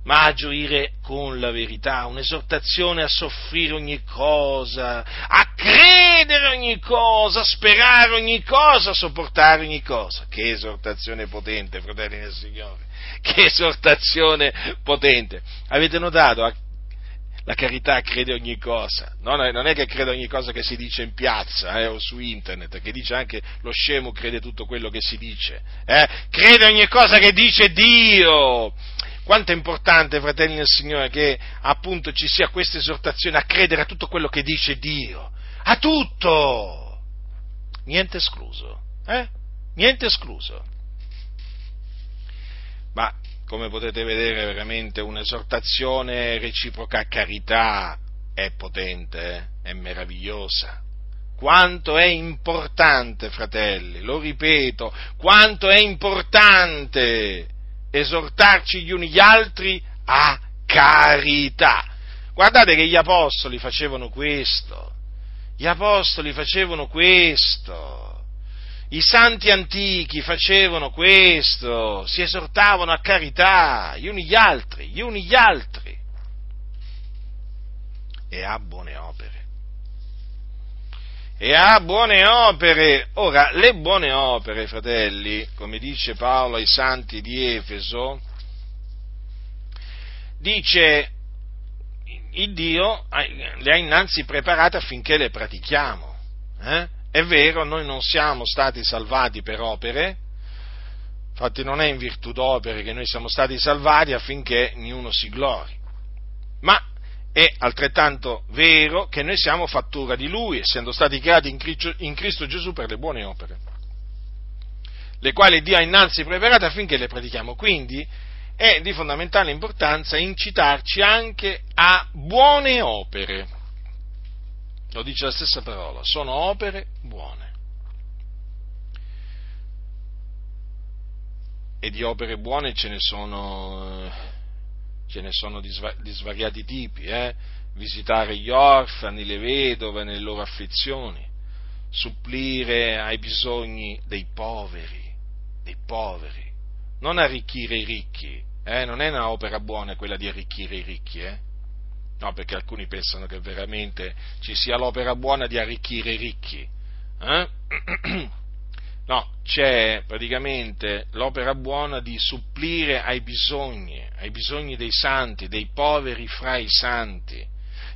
ma a gioire con la verità, un'esortazione a soffrire ogni cosa, a credere ogni cosa, a sperare ogni cosa, a sopportare ogni cosa. Che esortazione potente, fratelli del Signore, che esortazione potente. Avete notato? La carità crede ogni cosa, non è che crede ogni cosa che si dice in piazza eh, o su internet, che dice anche lo scemo crede tutto quello che si dice, eh? crede ogni cosa che dice Dio, quanto è importante, fratelli del Signore, che appunto ci sia questa esortazione a credere a tutto quello che dice Dio. A tutto! Niente escluso. Eh? Niente escluso. Ma, come potete vedere, veramente un'esortazione reciproca a carità è potente, eh? è meravigliosa. Quanto è importante, fratelli, lo ripeto, quanto è importante esortarci gli uni gli altri a carità. Guardate che gli apostoli facevano questo, gli apostoli facevano questo, i santi antichi facevano questo, si esortavano a carità gli uni gli altri, gli uni gli altri. E a buone opere e ha buone opere. Ora, le buone opere, fratelli, come dice Paolo ai santi di Efeso, dice il Dio le ha innanzi preparate affinché le pratichiamo. Eh? È vero, noi non siamo stati salvati per opere, infatti non è in virtù d'opere che noi siamo stati salvati affinché niuno si glori, ma è altrettanto vero che noi siamo fattura di Lui, essendo stati creati in Cristo Gesù per le buone opere, le quali Dio ha innanzi preparate affinché le pratichiamo. Quindi è di fondamentale importanza incitarci anche a buone opere. Lo dice la stessa parola, sono opere buone. E di opere buone ce ne sono eh, ce ne sono di, sva- di svariati tipi, eh? visitare gli orfani, le vedove nelle loro afflizioni, supplire ai bisogni dei poveri, dei poveri, non arricchire i ricchi, eh? non è un'opera buona quella di arricchire i ricchi, eh? no, perché alcuni pensano che veramente ci sia l'opera buona di arricchire i ricchi. No, c'è praticamente l'opera buona di supplire ai bisogni, ai bisogni dei santi, dei poveri fra i santi,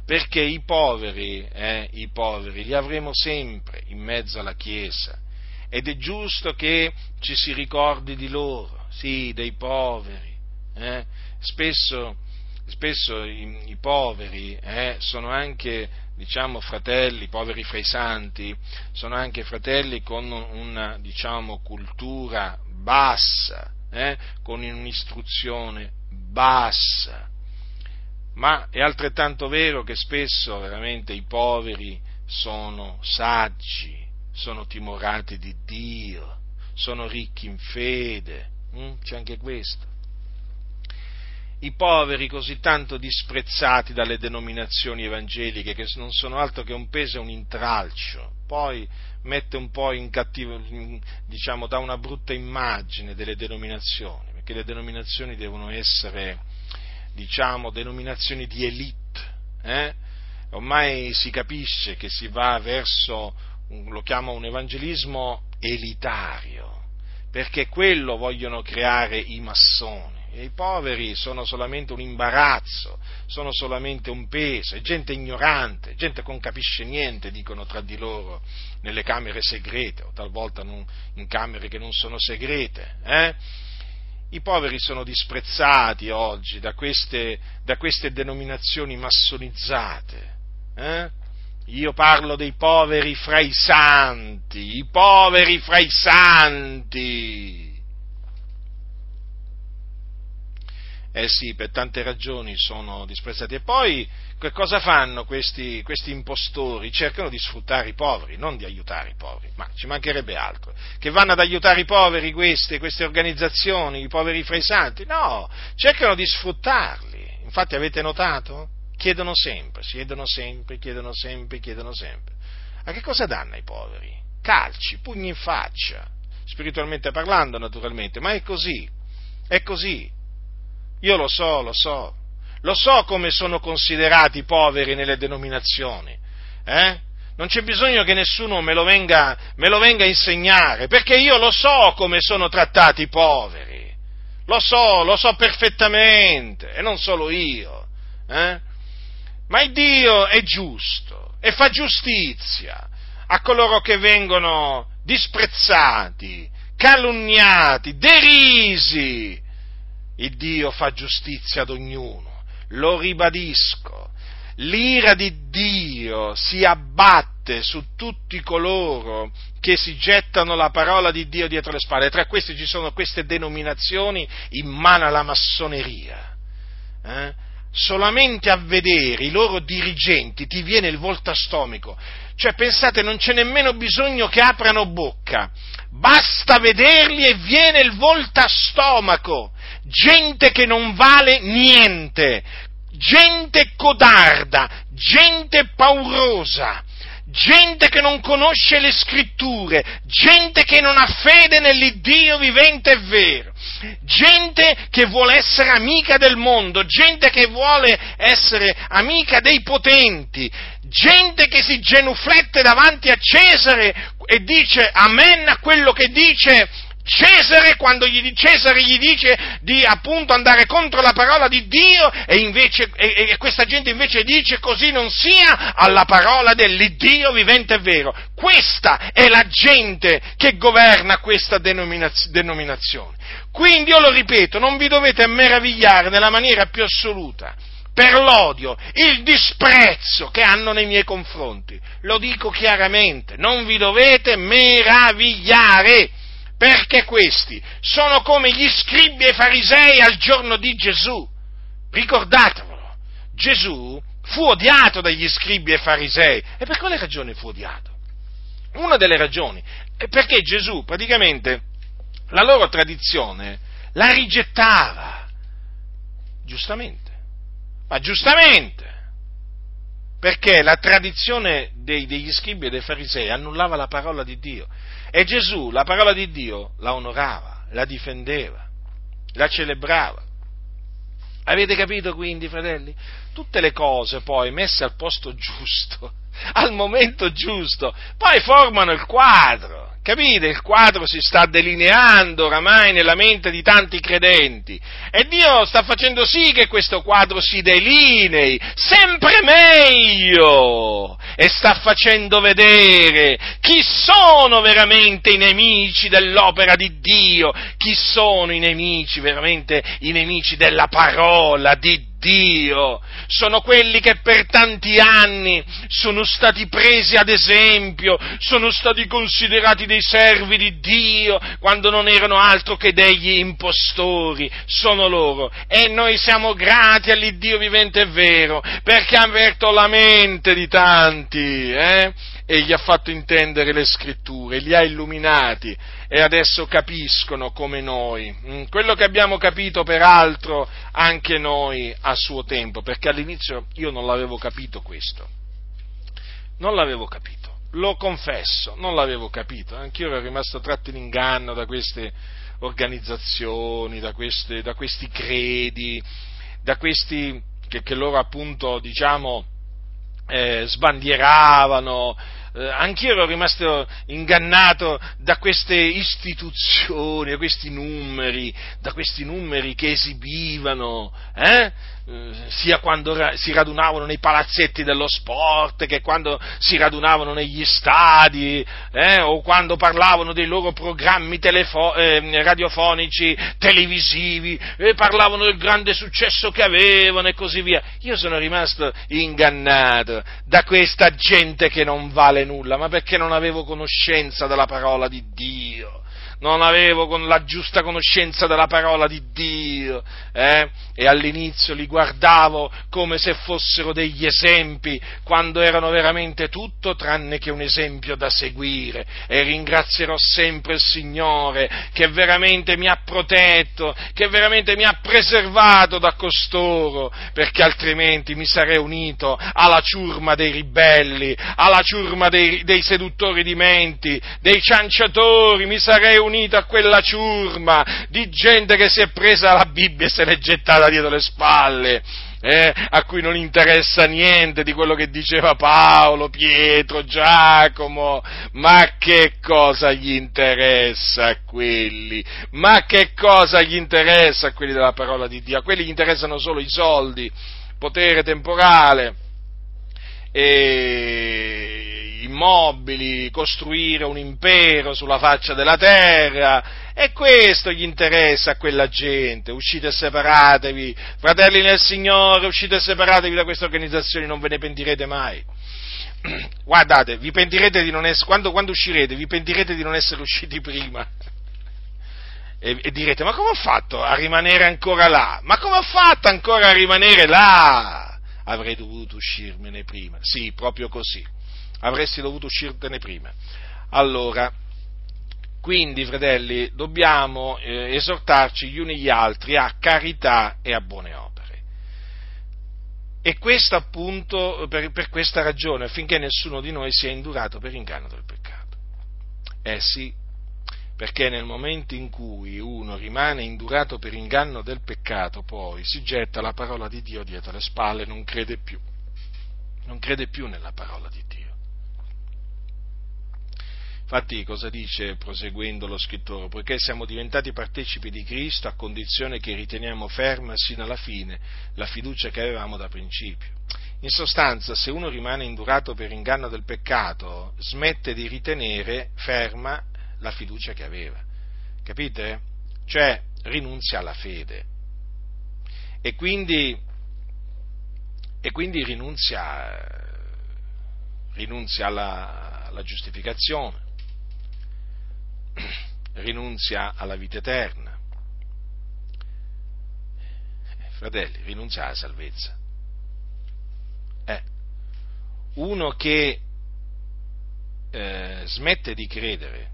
perché i poveri, eh, i poveri li avremo sempre in mezzo alla Chiesa ed è giusto che ci si ricordi di loro, sì, dei poveri. Eh? Spesso, spesso i, i poveri eh, sono anche diciamo, fratelli, poveri fra i santi, sono anche fratelli con una, diciamo, cultura bassa, eh, con un'istruzione bassa. Ma è altrettanto vero che spesso veramente i poveri sono saggi, sono timorati di Dio, sono ricchi in fede, hm? c'è anche questo i poveri così tanto disprezzati dalle denominazioni evangeliche che non sono altro che un peso e un intralcio, poi mette un po' in cattivo, diciamo, dà una brutta immagine delle denominazioni, perché le denominazioni devono essere, diciamo, denominazioni di elite, eh? ormai si capisce che si va verso, lo chiamo un evangelismo elitario, perché quello vogliono creare i massoni e i poveri sono solamente un imbarazzo, sono solamente un peso, è gente ignorante, gente che non capisce niente, dicono tra di loro nelle camere segrete o talvolta in camere che non sono segrete. Eh? I poveri sono disprezzati oggi da queste, da queste denominazioni massonizzate. Eh? Io parlo dei poveri fra i santi, i poveri fra i santi Eh sì, per tante ragioni sono disprezzati. E poi che cosa fanno questi, questi, impostori? Cercano di sfruttare i poveri, non di aiutare i poveri, ma ci mancherebbe altro. Che vanno ad aiutare i poveri queste, queste organizzazioni, i poveri fra i santi? No, cercano di sfruttarli. Infatti avete notato? Chiedono sempre, chiedono sempre, chiedono sempre, chiedono sempre. A che cosa danno ai poveri? Calci, pugni in faccia, spiritualmente parlando naturalmente, ma è così, è così. Io lo so, lo so, lo so come sono considerati i poveri nelle denominazioni, eh? Non c'è bisogno che nessuno me lo, venga, me lo venga a insegnare, perché io lo so come sono trattati i poveri, lo so, lo so perfettamente, e non solo io, eh? Ma il Dio è giusto e fa giustizia a coloro che vengono disprezzati, calunniati, derisi, il Dio fa giustizia ad ognuno, lo ribadisco, l'ira di Dio si abbatte su tutti coloro che si gettano la parola di Dio dietro le spalle. Tra questi ci sono queste denominazioni in mano alla massoneria. Eh? Solamente a vedere i loro dirigenti ti viene il volto a stomaco. Cioè, pensate, non c'è nemmeno bisogno che aprano bocca. Basta vederli e viene il volto a stomaco. Gente che non vale niente. Gente codarda. Gente paurosa gente che non conosce le scritture, gente che non ha fede nell'Iddio vivente e vero, gente che vuole essere amica del mondo, gente che vuole essere amica dei potenti, gente che si genuflette davanti a Cesare e dice amen a quello che dice Cesare quando gli, Cesare gli dice di appunto andare contro la parola di Dio e, invece, e, e questa gente invece dice così non sia alla parola dell'Iddio vivente e vero. Questa è la gente che governa questa denominazione. Quindi io lo ripeto, non vi dovete meravigliare nella maniera più assoluta per l'odio, il disprezzo che hanno nei miei confronti. Lo dico chiaramente, non vi dovete meravigliare perché questi sono come gli scribi e farisei al giorno di Gesù. Ricordatevelo, Gesù fu odiato dagli scribi e farisei. E per quale ragione fu odiato? Una delle ragioni è perché Gesù praticamente la loro tradizione la rigettava, giustamente, ma giustamente, perché la tradizione dei, degli scribi e dei farisei annullava la parola di Dio e Gesù la parola di Dio la onorava, la difendeva, la celebrava. Avete capito quindi, fratelli? Tutte le cose poi messe al posto giusto, al momento giusto, poi formano il quadro. Capite? Il quadro si sta delineando oramai nella mente di tanti credenti e Dio sta facendo sì che questo quadro si delinei sempre meglio e sta facendo vedere chi sono veramente i nemici dell'opera di Dio, chi sono i nemici, veramente i nemici della parola di Dio Dio, sono quelli che per tanti anni sono stati presi ad esempio, sono stati considerati dei servi di Dio quando non erano altro che degli impostori, sono loro. E noi siamo grati all'Iddio vivente e vero perché ha aperto la mente di tanti, eh? e gli ha fatto intendere le scritture, li ha illuminati e adesso capiscono come noi. Mm, quello che abbiamo capito peraltro anche noi a suo tempo, perché all'inizio io non l'avevo capito questo. Non l'avevo capito, lo confesso, non l'avevo capito, anch'io ero rimasto tratto in inganno da queste organizzazioni, da, queste, da questi credi, da questi che, che loro appunto, diciamo, eh, sbandieravano, eh, anch'io ero rimasto ingannato da queste istituzioni, da questi numeri, da questi numeri che esibivano, eh? Eh, sia quando si radunavano nei palazzetti dello sport che quando si radunavano negli stadi eh, o quando parlavano dei loro programmi telefo- eh, radiofonici, televisivi, e parlavano del grande successo che avevano e così via. Io sono rimasto ingannato da questa gente che non vale nulla, ma perché non avevo conoscenza della parola di Dio non avevo la giusta conoscenza della parola di Dio, eh? e all'inizio li guardavo come se fossero degli esempi, quando erano veramente tutto tranne che un esempio da seguire, e ringrazierò sempre il Signore che veramente mi ha protetto, che veramente mi ha preservato da costoro, perché altrimenti mi sarei unito alla ciurma dei ribelli, alla ciurma dei, dei seduttori di menti, dei cianciatori, mi sarei unito a quella ciurma di gente che si è presa la Bibbia e se l'è gettata dietro le spalle. Eh, a cui non interessa niente di quello che diceva Paolo, Pietro, Giacomo, ma che cosa gli interessa a quelli? Ma che cosa gli interessa a quelli della parola di Dio? A quelli gli interessano solo i soldi, potere temporale, e immobili, costruire un impero sulla faccia della terra, e questo gli interessa a quella gente. Uscite e separatevi, fratelli nel Signore, uscite e separatevi da queste organizzazioni, non ve ne pentirete mai. Guardate, vi pentirete di non essere, quando, quando uscirete, vi pentirete di non essere usciti prima. E, direte, ma come ho fatto a rimanere ancora là? Ma come ho fatto ancora a rimanere là? avrei dovuto uscirmene prima. Sì, proprio così. Avresti dovuto uscirtene prima. Allora, quindi, fratelli, dobbiamo eh, esortarci gli uni gli altri a carità e a buone opere. E questo appunto per, per questa ragione, affinché nessuno di noi sia indurato per inganno del peccato. Eh sì, perché nel momento in cui uno rimane indurato per inganno del peccato, poi si getta la parola di Dio dietro le spalle non crede più, non crede più nella parola di Dio. Infatti cosa dice proseguendo lo scrittore? Poiché siamo diventati partecipi di Cristo a condizione che riteniamo ferma sino alla fine la fiducia che avevamo da principio. In sostanza, se uno rimane indurato per inganno del peccato, smette di ritenere ferma la fiducia che aveva. Capite? Cioè rinunzia alla fede. E quindi, e quindi rinunzia, rinunzia alla, alla giustificazione, rinunzia alla vita eterna. Fratelli, rinunzia alla salvezza. Eh, uno che eh, smette di credere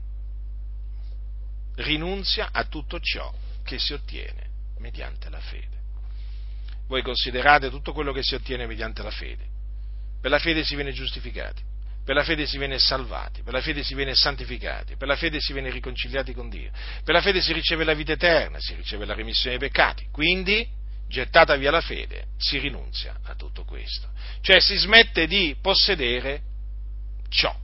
rinunzia a tutto ciò che si ottiene mediante la fede. Voi considerate tutto quello che si ottiene mediante la fede. Per la fede si viene giustificati, per la fede si viene salvati, per la fede si viene santificati, per la fede si viene riconciliati con Dio, per la fede si riceve la vita eterna, si riceve la remissione dei peccati. Quindi, gettata via la fede, si rinunzia a tutto questo. Cioè si smette di possedere ciò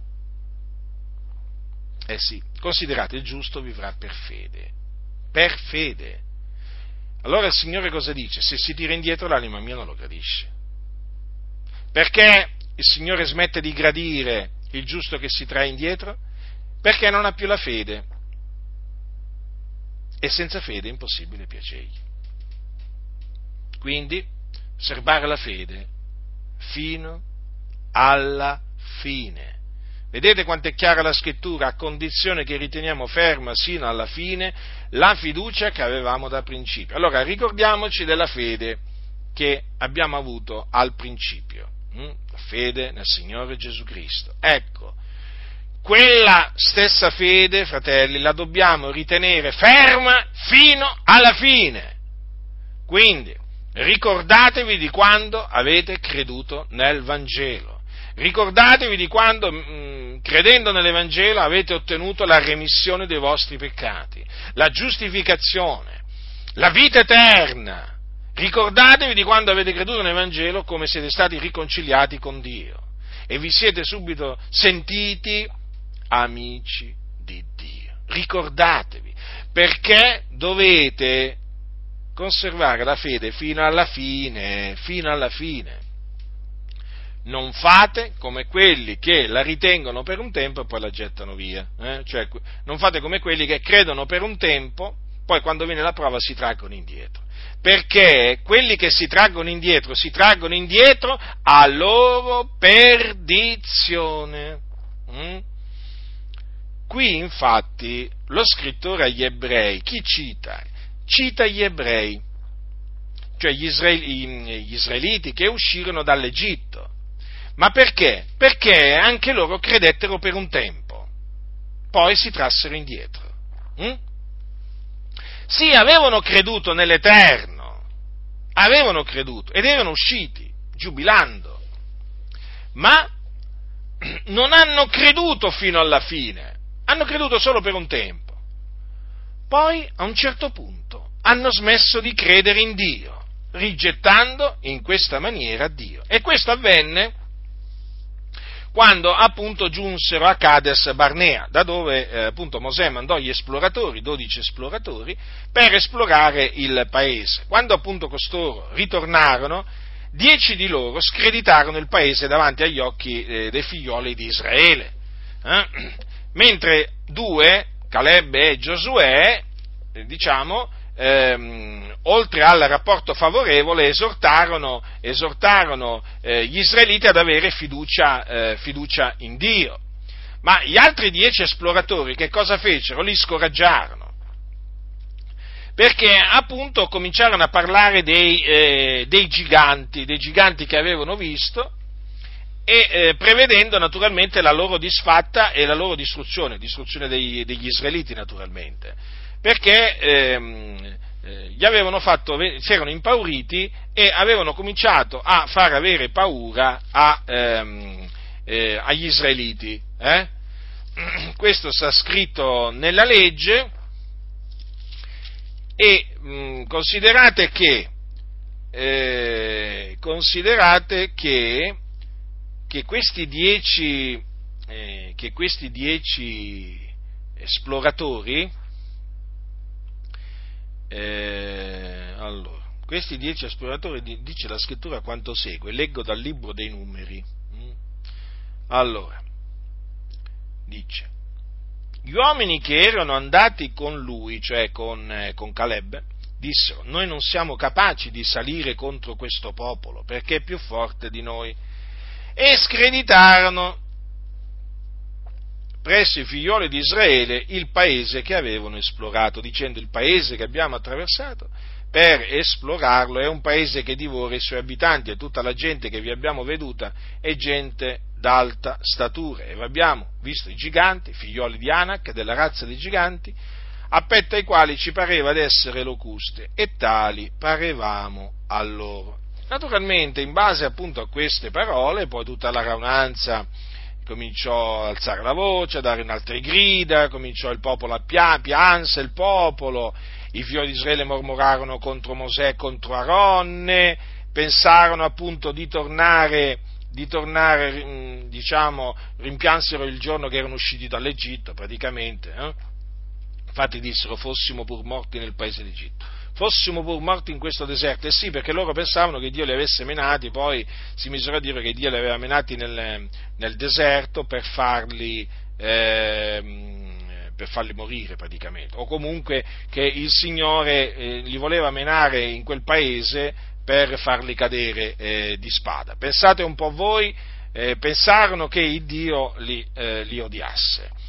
eh sì, considerate il giusto vivrà per fede. Per fede. Allora il Signore cosa dice? Se si tira indietro l'anima mia non lo gradisce. Perché il Signore smette di gradire il giusto che si trae indietro? Perché non ha più la fede. E senza fede è impossibile piacergli. Quindi, serbare la fede fino alla fine. Vedete quanto è chiara la scrittura, a condizione che riteniamo ferma sino alla fine la fiducia che avevamo da principio. Allora ricordiamoci della fede che abbiamo avuto al principio, hm? la fede nel Signore Gesù Cristo. Ecco, quella stessa fede, fratelli, la dobbiamo ritenere ferma fino alla fine. Quindi, ricordatevi di quando avete creduto nel Vangelo. Ricordatevi di quando, mh, mm, credendo nell'Evangelo, avete ottenuto la remissione dei vostri peccati, la giustificazione, la vita eterna. Ricordatevi di quando avete creduto nell'Evangelo come siete stati riconciliati con Dio e vi siete subito sentiti amici di Dio. Ricordatevi, perché dovete conservare la fede fino alla fine, fino alla fine non fate come quelli che la ritengono per un tempo e poi la gettano via. Eh? Cioè, non fate come quelli che credono per un tempo, poi quando viene la prova si traggono indietro. Perché quelli che si traggono indietro si traggono indietro a loro perdizione. Mm? qui infatti lo scrittore agli ebrei, chi cita? Cita gli ebrei, cioè gli, israeli, gli israeliti che uscirono dall'Egitto. Ma perché? Perché anche loro credettero per un tempo, poi si trassero indietro. Hm? Sì, avevano creduto nell'Eterno, avevano creduto ed erano usciti giubilando, ma non hanno creduto fino alla fine, hanno creduto solo per un tempo. Poi, a un certo punto, hanno smesso di credere in Dio, rigettando in questa maniera Dio. E questo avvenne quando appunto giunsero a Cades Barnea, da dove eh, appunto Mosè mandò gli esploratori, 12 esploratori, per esplorare il paese. Quando appunto costoro ritornarono, dieci di loro screditarono il paese davanti agli occhi eh, dei figlioli di Israele, eh? mentre due, Caleb e Giosuè, eh, diciamo, ehm, oltre al rapporto favorevole, esortarono, esortarono eh, gli israeliti ad avere fiducia, eh, fiducia in Dio. Ma gli altri dieci esploratori che cosa fecero? Li scoraggiarono perché appunto cominciarono a parlare dei, eh, dei, giganti, dei giganti che avevano visto e eh, prevedendo naturalmente la loro disfatta e la loro distruzione, distruzione dei, degli israeliti naturalmente perché ehm, eh, fatto, si erano impauriti e avevano cominciato a far avere paura a, ehm, eh, agli israeliti. Eh? Questo sta scritto nella legge e mh, mm, considerate che, eh, considerate che, che questi dieci, eh, che questi dieci esploratori eh, allora, questi dieci esploratori dice la scrittura quanto segue, leggo dal libro dei numeri. Mm. Allora, dice, gli uomini che erano andati con lui, cioè con, eh, con Caleb, dissero, noi non siamo capaci di salire contro questo popolo perché è più forte di noi. E screditarono presso i figlioli di Israele il paese che avevano esplorato, dicendo il paese che abbiamo attraversato per esplorarlo è un paese che divora i suoi abitanti e tutta la gente che vi abbiamo veduta è gente d'alta statura e abbiamo visto i giganti, figlioli di Anak, della razza dei giganti, a petto ai quali ci pareva d'essere locuste e tali parevamo a loro. Naturalmente, in base appunto a queste parole, poi tutta la raunanza cominciò a alzare la voce, a dare altre grida, cominciò il popolo a pia, pianse il popolo, i figli di Israele mormorarono contro Mosè e contro Aronne, pensarono appunto di tornare, di tornare mm, diciamo, rimpiansero il giorno che erano usciti dall'Egitto praticamente, eh? infatti dissero fossimo pur morti nel paese d'Egitto fossimo pur morti in questo deserto. E sì, perché loro pensavano che Dio li avesse menati, poi si misero a dire che Dio li aveva menati nel, nel deserto per farli, eh, per farli, morire praticamente, o comunque che il Signore eh, li voleva menare in quel paese per farli cadere eh, di spada. Pensate un po' voi, eh, pensarono che Dio li, eh, li odiasse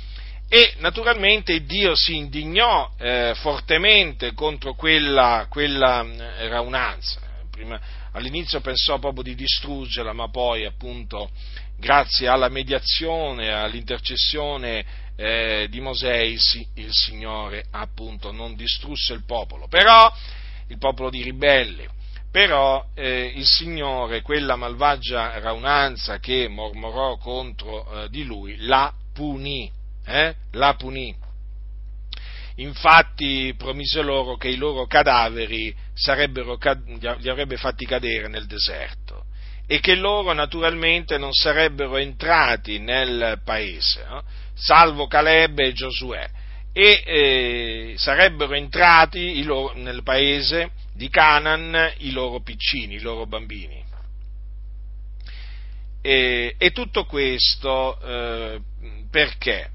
e naturalmente Dio si indignò eh, fortemente contro quella, quella eh, raunanza. Prima, all'inizio pensò proprio di distruggerla, ma poi appunto grazie alla mediazione, all'intercessione eh, di Mosè il, il, Signore appunto non distrusse il popolo, però il popolo di ribelli. Però eh, il Signore, quella malvagia raunanza che mormorò contro eh, di lui, la punì eh? la punì. Infatti promise loro che i loro cadaveri li avrebbe fatti cadere nel deserto e che loro naturalmente non sarebbero entrati nel paese, no? salvo Caleb e Giosuè, e eh, sarebbero entrati loro, nel paese di Canaan i loro piccini, i loro bambini. E, e tutto questo eh, perché?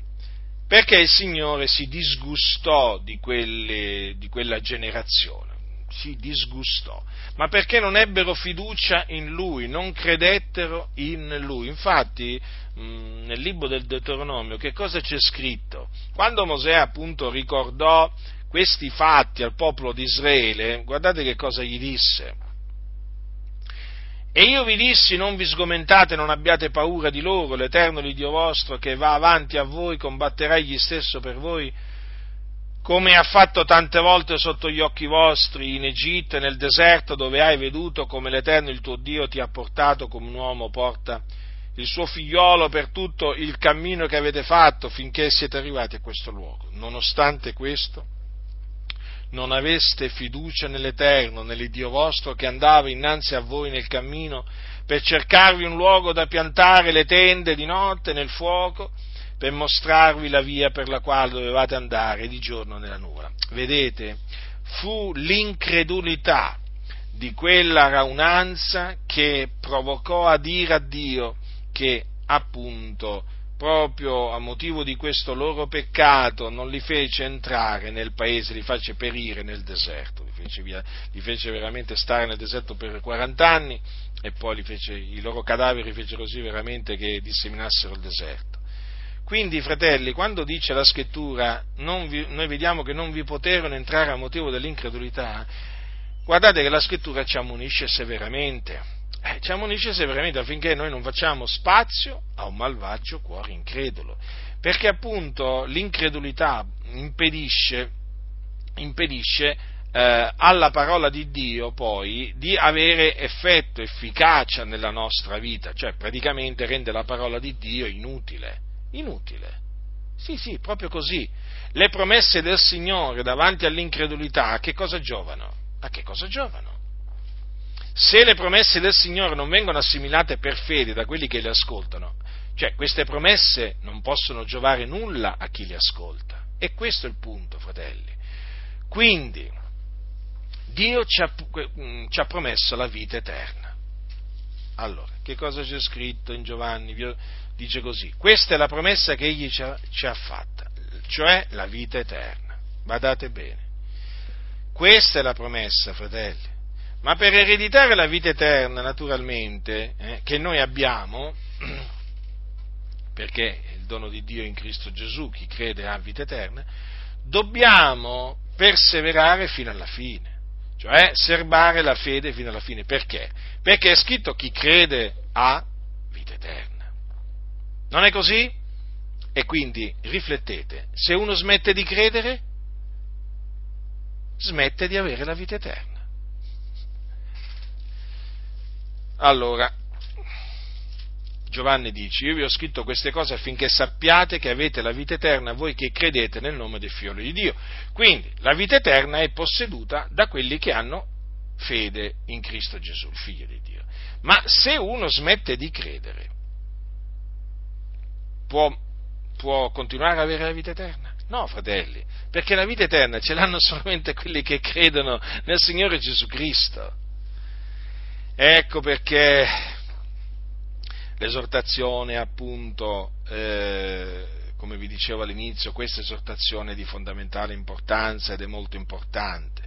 Perché il Signore si disgustò di, quelle, di quella generazione. si disgustò, ma perché non ebbero fiducia in lui, non credettero in lui. Infatti, mh, nel libro del Deuteronomio, che cosa c'è scritto? Quando Mosè appunto ricordò questi fatti al popolo di Israele, guardate che cosa gli disse. E io vi dissi, non vi sgomentate, non abbiate paura di loro, l'Eterno l'Iddio vostro che va avanti a voi, combatterà egli stesso per voi, come ha fatto tante volte sotto gli occhi vostri in Egitto e nel deserto, dove hai veduto come l'Eterno il tuo Dio ti ha portato come un uomo porta il suo figliolo per tutto il cammino che avete fatto finché siete arrivati a questo luogo. Nonostante questo, non aveste fiducia nell'Eterno, nell'Iddio vostro che andava innanzi a voi nel cammino per cercarvi un luogo da piantare le tende di notte nel fuoco, per mostrarvi la via per la quale dovevate andare di giorno nella nuvola. Vedete, fu l'incredulità di quella raunanza che provocò a dire a Dio che appunto proprio a motivo di questo loro peccato non li fece entrare nel paese, li fece perire nel deserto, li fece, via, li fece veramente stare nel deserto per 40 anni e poi fece, i loro cadaveri fece così veramente che disseminassero il deserto. Quindi, fratelli, quando dice la scrittura, vi, noi vediamo che non vi poterono entrare a motivo dell'incredulità, guardate che la scrittura ci ammonisce severamente eh, ci ammonisce severamente affinché noi non facciamo spazio a un malvagio cuore incredulo, perché appunto l'incredulità impedisce, impedisce eh, alla parola di Dio poi di avere effetto, efficacia nella nostra vita, cioè praticamente rende la parola di Dio inutile, inutile. Sì, sì, proprio così. Le promesse del Signore davanti all'incredulità a che cosa giovano? A che cosa giovano? Se le promesse del Signore non vengono assimilate per fede da quelli che le ascoltano, cioè queste promesse non possono giovare nulla a chi le ascolta. E questo è il punto, fratelli. Quindi, Dio ci ha, mm, ci ha promesso la vita eterna. Allora, che cosa c'è scritto in Giovanni? Dice così, questa è la promessa che Egli ci ha, ci ha fatta, cioè la vita eterna. Badate bene. Questa è la promessa, fratelli ma per ereditare la vita eterna, naturalmente, eh, che noi abbiamo, perché il dono di Dio in Cristo Gesù, chi crede ha vita eterna, dobbiamo perseverare fino alla fine, cioè serbare la fede fino alla fine. Perché? Perché è scritto chi crede ha vita eterna. Non è così? E quindi riflettete, se uno smette di credere, smette di avere la vita eterna. Allora, Giovanni dice, io vi ho scritto queste cose affinché sappiate che avete la vita eterna voi che credete nel nome del figlio di Dio. Quindi la vita eterna è posseduta da quelli che hanno fede in Cristo Gesù, il figlio di Dio. Ma se uno smette di credere, può, può continuare ad avere la vita eterna? No, fratelli, perché la vita eterna ce l'hanno solamente quelli che credono nel Signore Gesù Cristo. Ecco perché l'esortazione, appunto, eh, come vi dicevo all'inizio, questa esortazione è di fondamentale importanza ed è molto importante.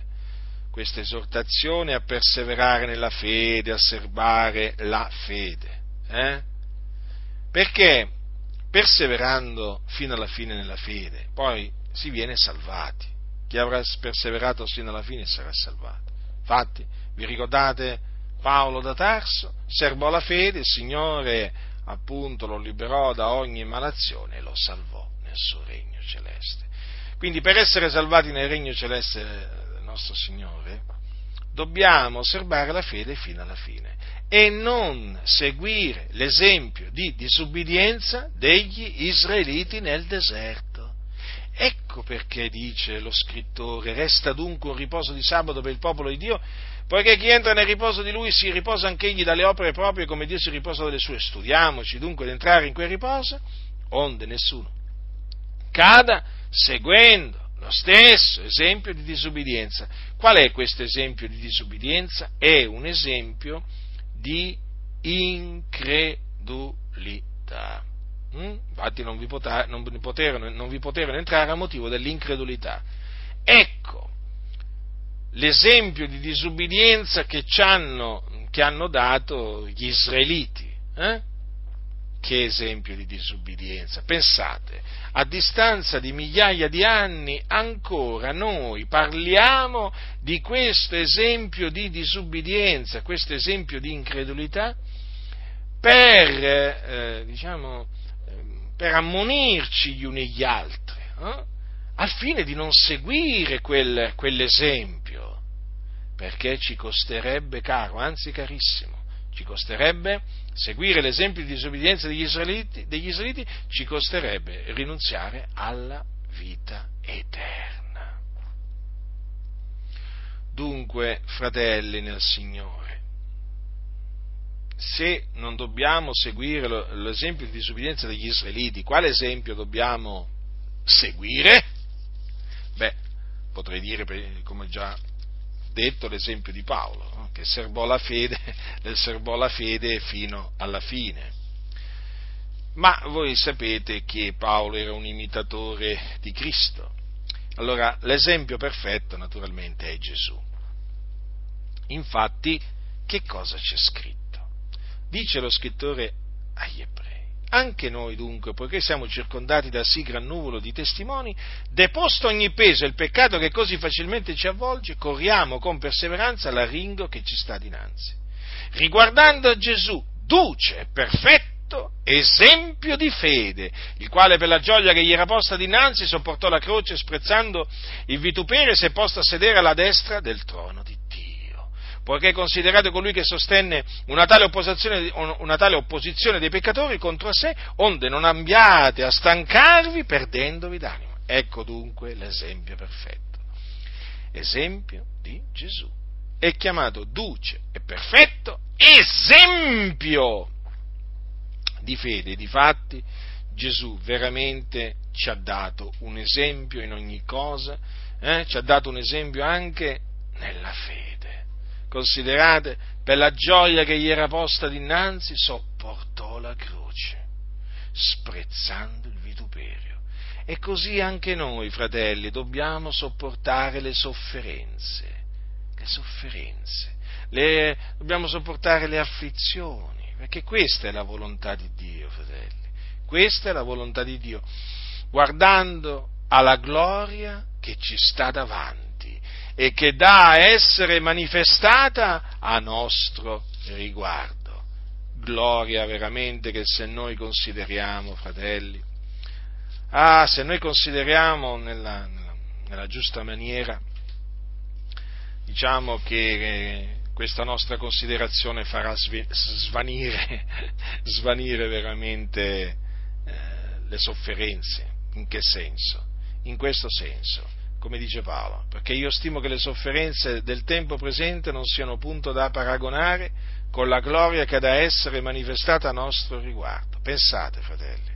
Questa esortazione a perseverare nella fede, a serbare la fede. Eh? Perché perseverando fino alla fine nella fede, poi si viene salvati. Chi avrà perseverato fino alla fine sarà salvato. Infatti, vi ricordate Paolo da Tarso, serbò la fede, il Signore appunto lo liberò da ogni malazione e lo salvò nel suo regno celeste. Quindi per essere salvati nel regno celeste del nostro Signore dobbiamo osservare la fede fino alla fine e non seguire l'esempio di disubbidienza degli israeliti nel deserto. Ecco perché dice lo scrittore, resta dunque un riposo di sabato per il popolo di Dio poiché chi entra nel riposo di lui si riposa anch'egli dalle opere proprie come Dio si riposa dalle sue. Studiamoci dunque di entrare in quel riposo, onde nessuno cada seguendo lo stesso esempio di disubbidienza. Qual è questo esempio di disubbidienza? È un esempio di incredulità. Mm? Infatti non vi, poterono, non vi poterono entrare a motivo dell'incredulità. Ecco l'esempio di disubbidienza che, hanno, che hanno dato gli israeliti. Eh? Che esempio di disubbidienza. Pensate, a distanza di migliaia di anni ancora noi parliamo di questo esempio di disubbidienza, questo esempio di incredulità per, eh, diciamo, per ammonirci gli uni gli altri, eh? Al fine di non seguire quel, quell'esempio, perché ci costerebbe caro, anzi carissimo, ci costerebbe seguire l'esempio di disobbedienza degli israeliti, degli israeliti ci costerebbe rinunziare alla vita eterna. Dunque, fratelli nel Signore, se non dobbiamo seguire l'esempio di disobbedienza degli israeliti, quale esempio dobbiamo seguire? Beh, potrei dire, come già detto, l'esempio di Paolo, che serbò la fede, serbò la fede fino alla fine. Ma voi sapete che Paolo era un imitatore di Cristo. Allora, l'esempio perfetto naturalmente è Gesù. Infatti, che cosa c'è scritto? Dice lo scrittore agli ebrei. Anche noi dunque, poiché siamo circondati da sì gran nuvolo di testimoni, deposto ogni peso e il peccato che così facilmente ci avvolge, corriamo con perseveranza l'arringo che ci sta dinanzi. Riguardando Gesù, duce, perfetto, esempio di fede, il quale per la gioia che gli era posta dinanzi sopportò la croce, sprezzando il vituperio e si è posto a sedere alla destra del trono di poiché considerate colui che sostenne una tale, opposizione, una tale opposizione dei peccatori contro sé, onde non abbiate a stancarvi perdendovi d'animo. Ecco dunque l'esempio perfetto. Esempio di Gesù. È chiamato duce e perfetto esempio di fede. Difatti Gesù veramente ci ha dato un esempio in ogni cosa, eh? ci ha dato un esempio anche nella fede considerate, per la gioia che gli era posta dinanzi, sopportò la croce, sprezzando il vituperio. E così anche noi, fratelli, dobbiamo sopportare le sofferenze, le sofferenze, le, dobbiamo sopportare le afflizioni, perché questa è la volontà di Dio, fratelli, questa è la volontà di Dio, guardando alla gloria che ci sta davanti e che dà a essere manifestata a nostro riguardo. Gloria veramente che se noi consideriamo, fratelli, ah, se noi consideriamo nella, nella, giusta maniera, diciamo che questa nostra considerazione farà svanire, svanire veramente eh, le sofferenze. In che senso? In questo senso come dice Paolo, perché io stimo che le sofferenze del tempo presente non siano punto da paragonare con la gloria che ha da essere manifestata a nostro riguardo. Pensate, fratelli,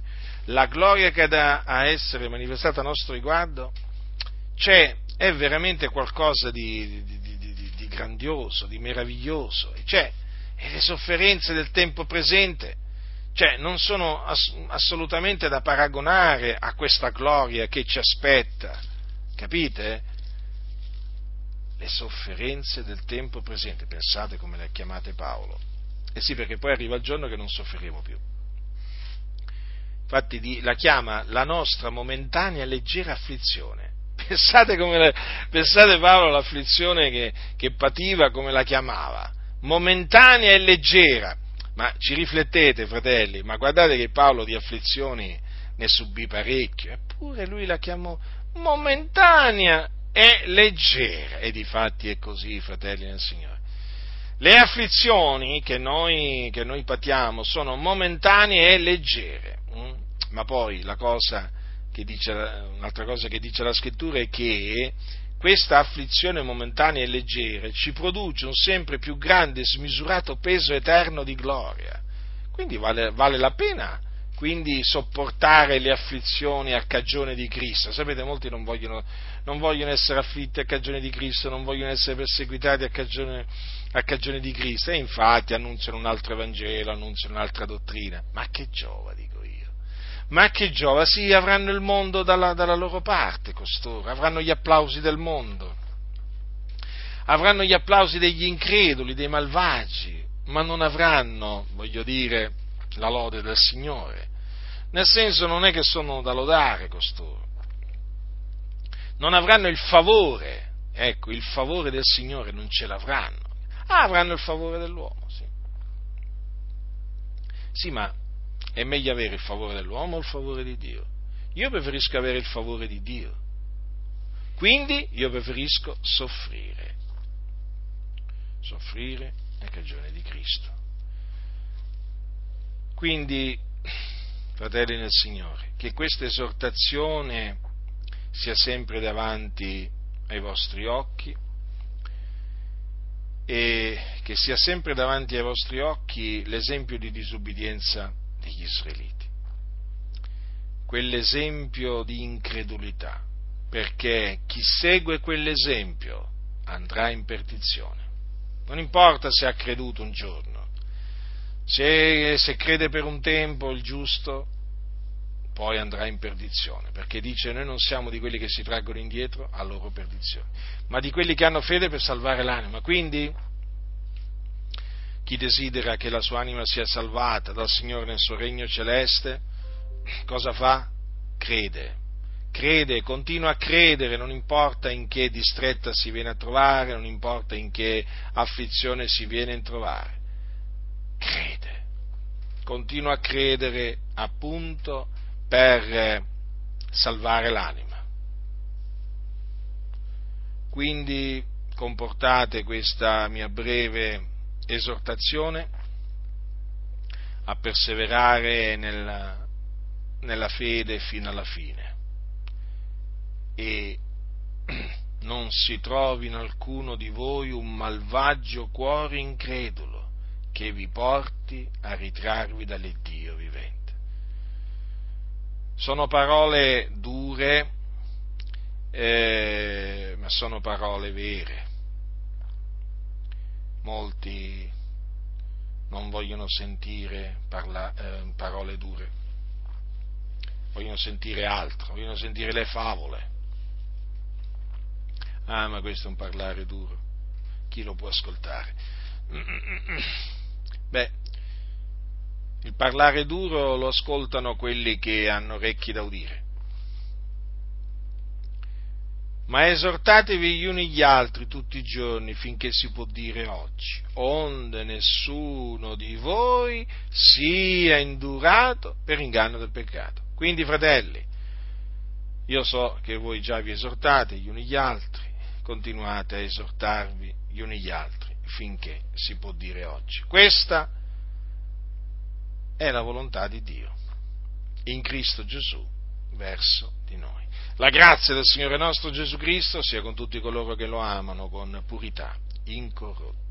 la gloria che ha da essere manifestata a nostro riguardo c'è, è veramente qualcosa di, di, di, di grandioso, di meraviglioso, cioè, e le sofferenze del tempo presente cioè, non sono ass- assolutamente da paragonare a questa gloria che ci aspetta Capite? Le sofferenze del tempo presente, pensate come le ha chiamate Paolo. Eh sì, perché poi arriva il giorno che non soffriremo più. Infatti la chiama la nostra momentanea leggera afflizione. Pensate, come, pensate Paolo all'afflizione che, che pativa, come la chiamava. Momentanea e leggera. Ma ci riflettete, fratelli, ma guardate che Paolo di afflizioni ne subì parecchio, eppure lui la chiamò momentanea e leggera. E di fatti è così, fratelli del Signore. Le afflizioni che noi, che noi patiamo sono momentanee e leggere, mm? ma poi la cosa dice, un'altra cosa che dice la scrittura è che questa afflizione momentanea e leggera ci produce un sempre più grande e smisurato peso eterno di gloria. Quindi vale, vale la pena quindi sopportare le afflizioni a cagione di Cristo. Sapete, molti non vogliono, non vogliono essere afflitti a cagione di Cristo, non vogliono essere perseguitati a cagione, a cagione di Cristo e infatti annunciano un altro Evangelo, annunciano un'altra dottrina. Ma che giova, dico io. Ma che giova? Sì, avranno il mondo dalla, dalla loro parte costoro, avranno gli applausi del mondo avranno gli applausi degli increduli, dei malvagi, ma non avranno, voglio dire, la lode del Signore. Nel senso non è che sono da lodare costoro. Non avranno il favore, ecco, il favore del Signore non ce l'avranno. Ah, avranno il favore dell'uomo, sì. Sì, ma è meglio avere il favore dell'uomo o il favore di Dio? Io preferisco avere il favore di Dio. Quindi io preferisco soffrire. Soffrire è cagione di Cristo. Quindi, fratelli nel Signore, che questa esortazione sia sempre davanti ai vostri occhi e che sia sempre davanti ai vostri occhi l'esempio di disubbidienza degli israeliti, quell'esempio di incredulità, perché chi segue quell'esempio andrà in perdizione. Non importa se ha creduto un giorno, se, se crede per un tempo il giusto, poi andrà in perdizione, perché dice noi non siamo di quelli che si traggono indietro a loro perdizione, ma di quelli che hanno fede per salvare l'anima. Quindi chi desidera che la sua anima sia salvata dal Signore nel suo regno celeste, cosa fa? Crede. Crede, continua a credere, non importa in che distretta si viene a trovare, non importa in che afflizione si viene a trovare. Continua a credere appunto per salvare l'anima. Quindi comportate questa mia breve esortazione a perseverare nella, nella fede fino alla fine e non si trovi in alcuno di voi un malvagio cuore incredulo che vi porti a ritrarvi dall'Iddio vivente. Sono parole dure, eh, ma sono parole vere molti non vogliono sentire parla, eh, parole dure, vogliono sentire altro, vogliono sentire le favole. Ah, ma questo è un parlare duro, chi lo può ascoltare? Beh, il parlare duro lo ascoltano quelli che hanno orecchi da udire. Ma esortatevi gli uni gli altri tutti i giorni finché si può dire oggi, onde nessuno di voi sia indurato per inganno del peccato. Quindi, fratelli, io so che voi già vi esortate gli uni gli altri, continuate a esortarvi gli uni gli altri finché si può dire oggi. Questa è la volontà di Dio in Cristo Gesù verso di noi. La grazia del Signore nostro Gesù Cristo sia con tutti coloro che lo amano con purità incorrotta.